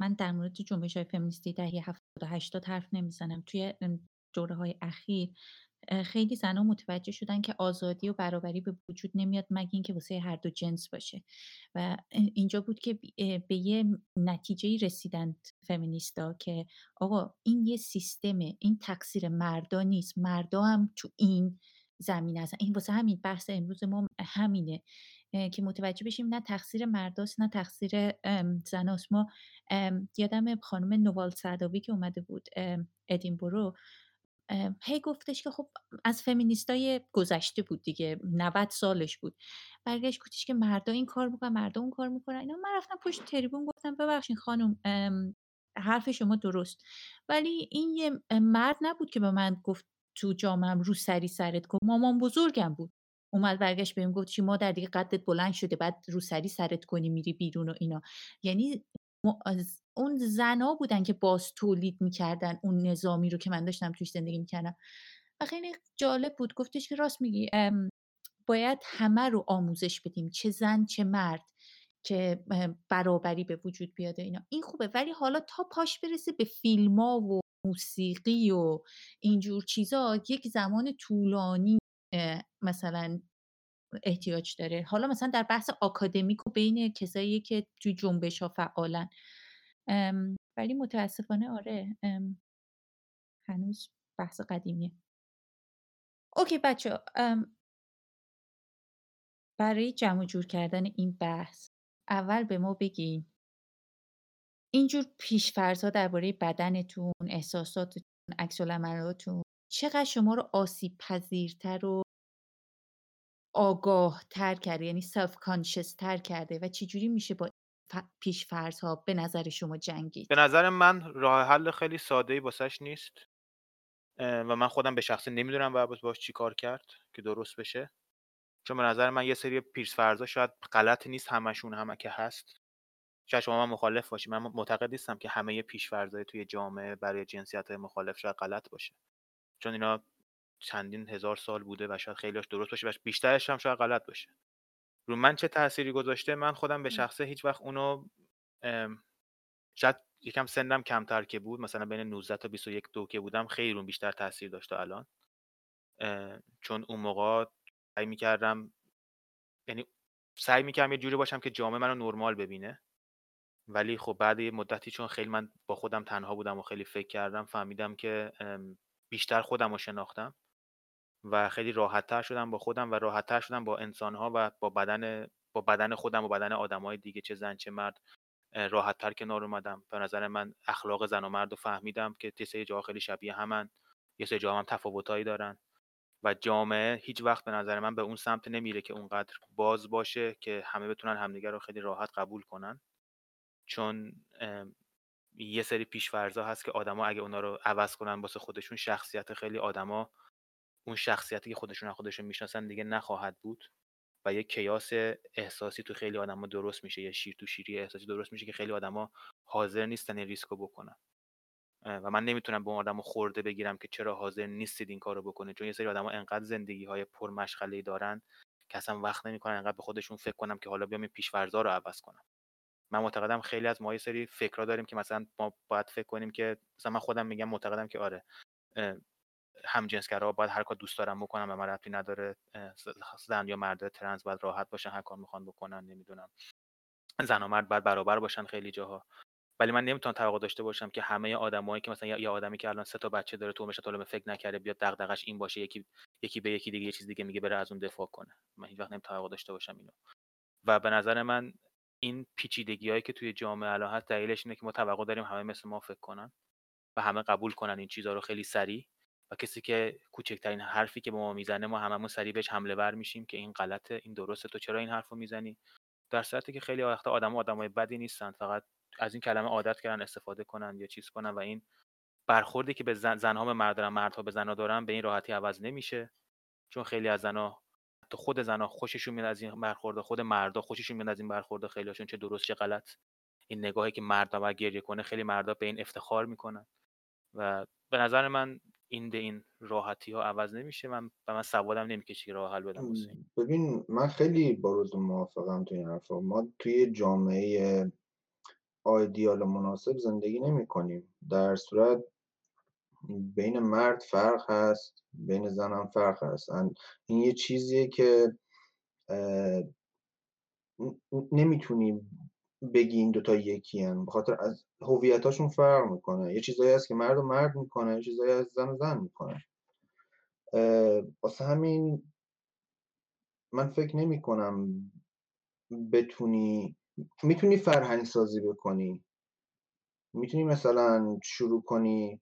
من در مورد های فمینیستی دهه 70 و 80 حرف نمی‌زنم. توی های اخیر خیلی زنها متوجه شدن که آزادی و برابری به وجود نمیاد مگه اینکه واسه هر دو جنس باشه. و اینجا بود که به یه نتیجه رسیدند فمینیستا که آقا این یه سیستمه این تقصیر مردا نیست. مردا هم تو این زمین هستن. این واسه همین بحث امروز ما همینه. که متوجه بشیم نه تقصیر مرداست نه تقصیر زناست. ما یادم خانم نوال سعداوی که اومده بود ادینبرو هی گفتش که خب از فمینیستای گذشته بود دیگه 90 سالش بود. برگشت گفتش که مردا این کار می‌کنن مردا اون کار می‌کنن. اینا من رفتم پشت تریبون گفتم ببخشید خانم حرف شما درست. ولی این یه مرد نبود که به من گفت تو جامعه رو سری سرت کن. مامان بزرگم بود. اومد برگشت بهم گفت چی مادر دیگه قدت بلند شده بعد رو سری سرت کنی میری بیرون و اینا. یعنی اون زنا بودن که باز تولید می‌کردن اون نظامی رو که من داشتم توش زندگی می‌کردم. و خیلی جالب بود. گفتش که راست میگی باید همه رو آموزش بدیم چه زن چه مرد که برابری به وجود بیاد اینا. این خوبه. ولی حالا تا پاش برسه به فیلم ها و موسیقی و اینجور چیزا یک زمان طولانی مثلا احتیاج داره. حالا مثلا در بحث آکادمیک و بین کسایی که توی جنبش ها فعالن ولی متاسفانه آره. هنوز بحث قدیمیه. okay بچه برای جمع جور کردن این بحث اول به ما بگین. اینجور پیش‌فرض‌ها درباره بدنتون، احساساتتون، عکس‌العملاتون چقدر شما رو آسیب‌پذیرتر و آگاه‌تر کرده یعنی self conscious تر کرده و چجوری میشه با ف پیش‌فرض‌ها به نظر شما جنگید؟ به نظر من راه حل خیلی ساده‌ای واسش نیست. و من خودم به شخصه نمی‌دونم باید باش چی کار کرد که درست بشه. چون به نظر من یه سری پیش‌فرض‌ها شاید غلط نیست همشون همه که هست. شاید شما من مخالف باشی من معتقد نیستم که همه پیش‌فرض‌های توی جامعه برای جنسیت مخالف شاید غلط باشه. چون اینا چندین هزار سال بوده و شاید خیلی‌هاش درست باشه و بیشترش هم شاید غلط باشه. رو من چه تأثیری گذاشته؟ من خودم به شخصه هیچ وقت اونو شاید یکم سنم کمتر که بود مثلا بین 19 تا 21 دو که بودم خیلی اون بیشتر تاثیر داشته الان. چون اون موقع سعی می‌کردم یعنی سعی می‌کردم یه جوری باشم که جامعه منو نرمال ببینه. ولی خب بعد یه مدتی چون خیلی من با خودم تنها بودم و خیلی فکر کردم فهمیدم که بیشتر خودم رو شناختم و خیلی راحتتر شدم با خودم و راحتتر شدم با انسانها و با بدن با بدن خودم و بدن آدمای دیگه چه زن چه مرد راحتتر کنار اومدم. به نظر من اخلاق زن و مرد رو فهمیدم که سری جاها خیلی شبیه همن یه سری جاها هم تفاوتایی دارن و جامعه هیچ وقت به نظر من به اون سمت نمیره که اونقدر باز باشه که همه بتونن همدیگه رو خیلی راحت قبول کنن. چون یه سری پیش‌فرض‌ها هست که آدما اگه اونا رو عوض کنن واسه خودشون شخصیت خیلی آدما اون شخصیتی که خودشون خودشون می‌شناسن دیگه نخواهد بود و یه کیاس احساسی تو خیلی آدما درست میشه یه شیر تو شیری احساسی درست میشه که خیلی آدما حاضر نیستن این ریسکو بکنن. و من نمی‌تونم به اون آدمو خورده بگیرم که چرا حاضر نیستید این کارو بکنید چون یه سری آدما انقدر زندگی های پرمشغله دارن که اصلا وقت نمی‌کنن انقدر به خودشون فکر کنم که حالا بیام این پیش‌فرضا رو عوض کنم. من معتقدم خیلی از ما یه سری فکرها داریم که مثلا ما باید فکر کنیم که مثلا من خودم میگم معتقدم که آره همجنسگرا باید هر کار دوست دارم بکنم و من ربطی نداره زن یا مرد ترنس باید راحت باشن هر کار می‌خوان بکنن نمی‌دونم. زن و مرد باید برابر باشن خیلی جاها. ولی من نمی‌تونم توقع داشته باشم که همه آدمایی که مثلا یه آدمی که الان سه تا بچه داره تو عمرش تا فکر نکرده بیاد دغدغش این باشه یکی یکی به یکی دیگه یه چیز دیگه میگه بره از اون دفاع کنه. من هیچ وقت نمی‌تونم توقع داشته باشم اینو. و به نظر من این پیچیدگی هایی که توی جامعه الان هست دلیلش اینه که ما توقع داریم همه مثل ما فکر کنن و همه قبول کنن این چیزها رو خیلی سریع و کسی که کوچکترین حرفی که به ما می‌زنه ما هممون سریع بهش حمله ور میشیم که این غلطه این درسته تو چرا این حرفو می‌زنی؟ در صورتی که خیلی وقتا آدم آدمای بدی نیستن فقط از این کلمه عادت کردن استفاده کنن یا چیز کنن و این برخوردی که به زن زنها به مرد دارن مردها به زنها دارن به این راحتی عوض نمیشه. چون خیلی از زنها تو خود زنها خوششون میاد از این برخورد خود مردا خوششون میاد از این برخورد خیلیشون چه درست چه غلط. این نگاهی که مرد باید گریه کنه خیلی مردا به این افتخار می‌کنن. و به نظر من این به این راحتی ها عوض نمیشه. من به من سوادم نمی‌کشه که راه حل بدم ببین من خیلی با روز موافقم تو این حرفا. ما توی جامعه آیدیال مناسب زندگی نمی کنیم در صورت بین مرد فرق هست بین زن هم فرق هست. این یه چیزیه که نمی‌تونی بگی این دوتا یکی هن. به خاطر از هویتاشون فرق می‌کنه. یه چیزایی هست که مرد و مرد می‌کنه یه چیزایی از زن و زن می‌کنه. واسه همین من فکر نمی کنم بتونی می‌تونی فرهنگ سازی بکنی. می‌تونی مثلا شروع کنی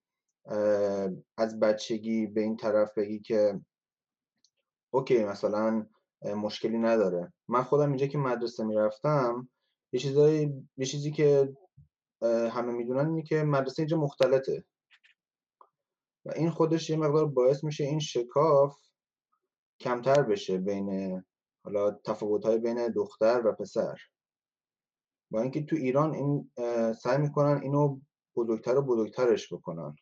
از بچگی به این طرف بگی که اوکی مثلا مشکلی نداره. من خودم اینجا که مدرسه می‌رفتم یه چیزایی یه چیزی که همه می‌دونن اینه که مدرسه اینجا مختلطه. و این خودش یه مقدار باعث میشه این شکاف کمتر بشه بین حالا تفاوت های بین دختر و پسر. با اینکه تو ایران این سعی می‌کنن اینو بزرگتر و بزرگترش بکنن.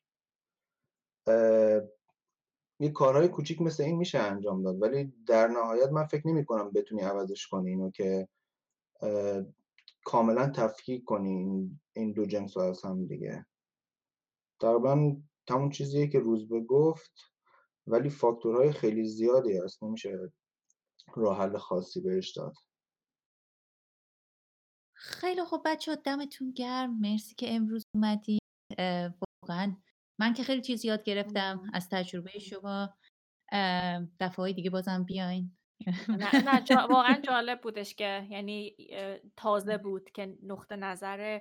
یه کارهای کوچیک مثل این میشه انجام داد. ولی در نهایت من فکر نمی کنم بتونی عوضش کنی اینو که کاملا تفکیک کنی این دو جنس از هم دیگه. تقریبا تمون چیزیه که روز به گفت ولی فاکتورهای خیلی زیادی هست. نمیشه راه حل خاصی بهش داد. خیلی خوب بچه دمتون گرم. مرسی که امروز اومدی واقعا من که خیلی چیز یاد گرفتم از تجربه شما دفعه دیگه بازم بیاین. نه, نه جا- واقعا جالب بودش که یعنی تازه بود که نقطه نظر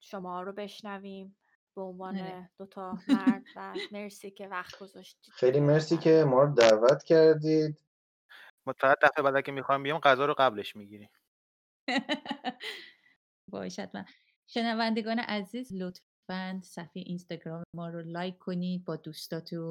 شما رو بشنویم به عنوان آره. دوتا مرد و مرسی که وقت گذاشتید خیلی مرسی که ما رو دعوت کردید. ما فقط دفعه بعد که می‌خوایم بیام غذا رو قبلش می‌گیریم. باش حتما شنوندگان عزیز لطفا صفحه اینستاگرام ما رو like کنید با دوستاتون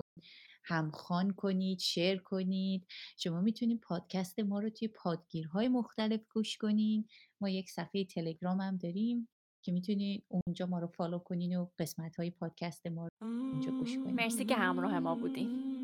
همرسان کنید share کنید. شما می‌تونید پادکست ما رو توی پادگیرهای مختلف گوش کنید ما یک صفحه تلگرام هم داریم که می‌تونید اونجا ما رو follow کنین و قسمت های پادکست ما رو اونجا گوش کنید مرسی که همراه ما بودیم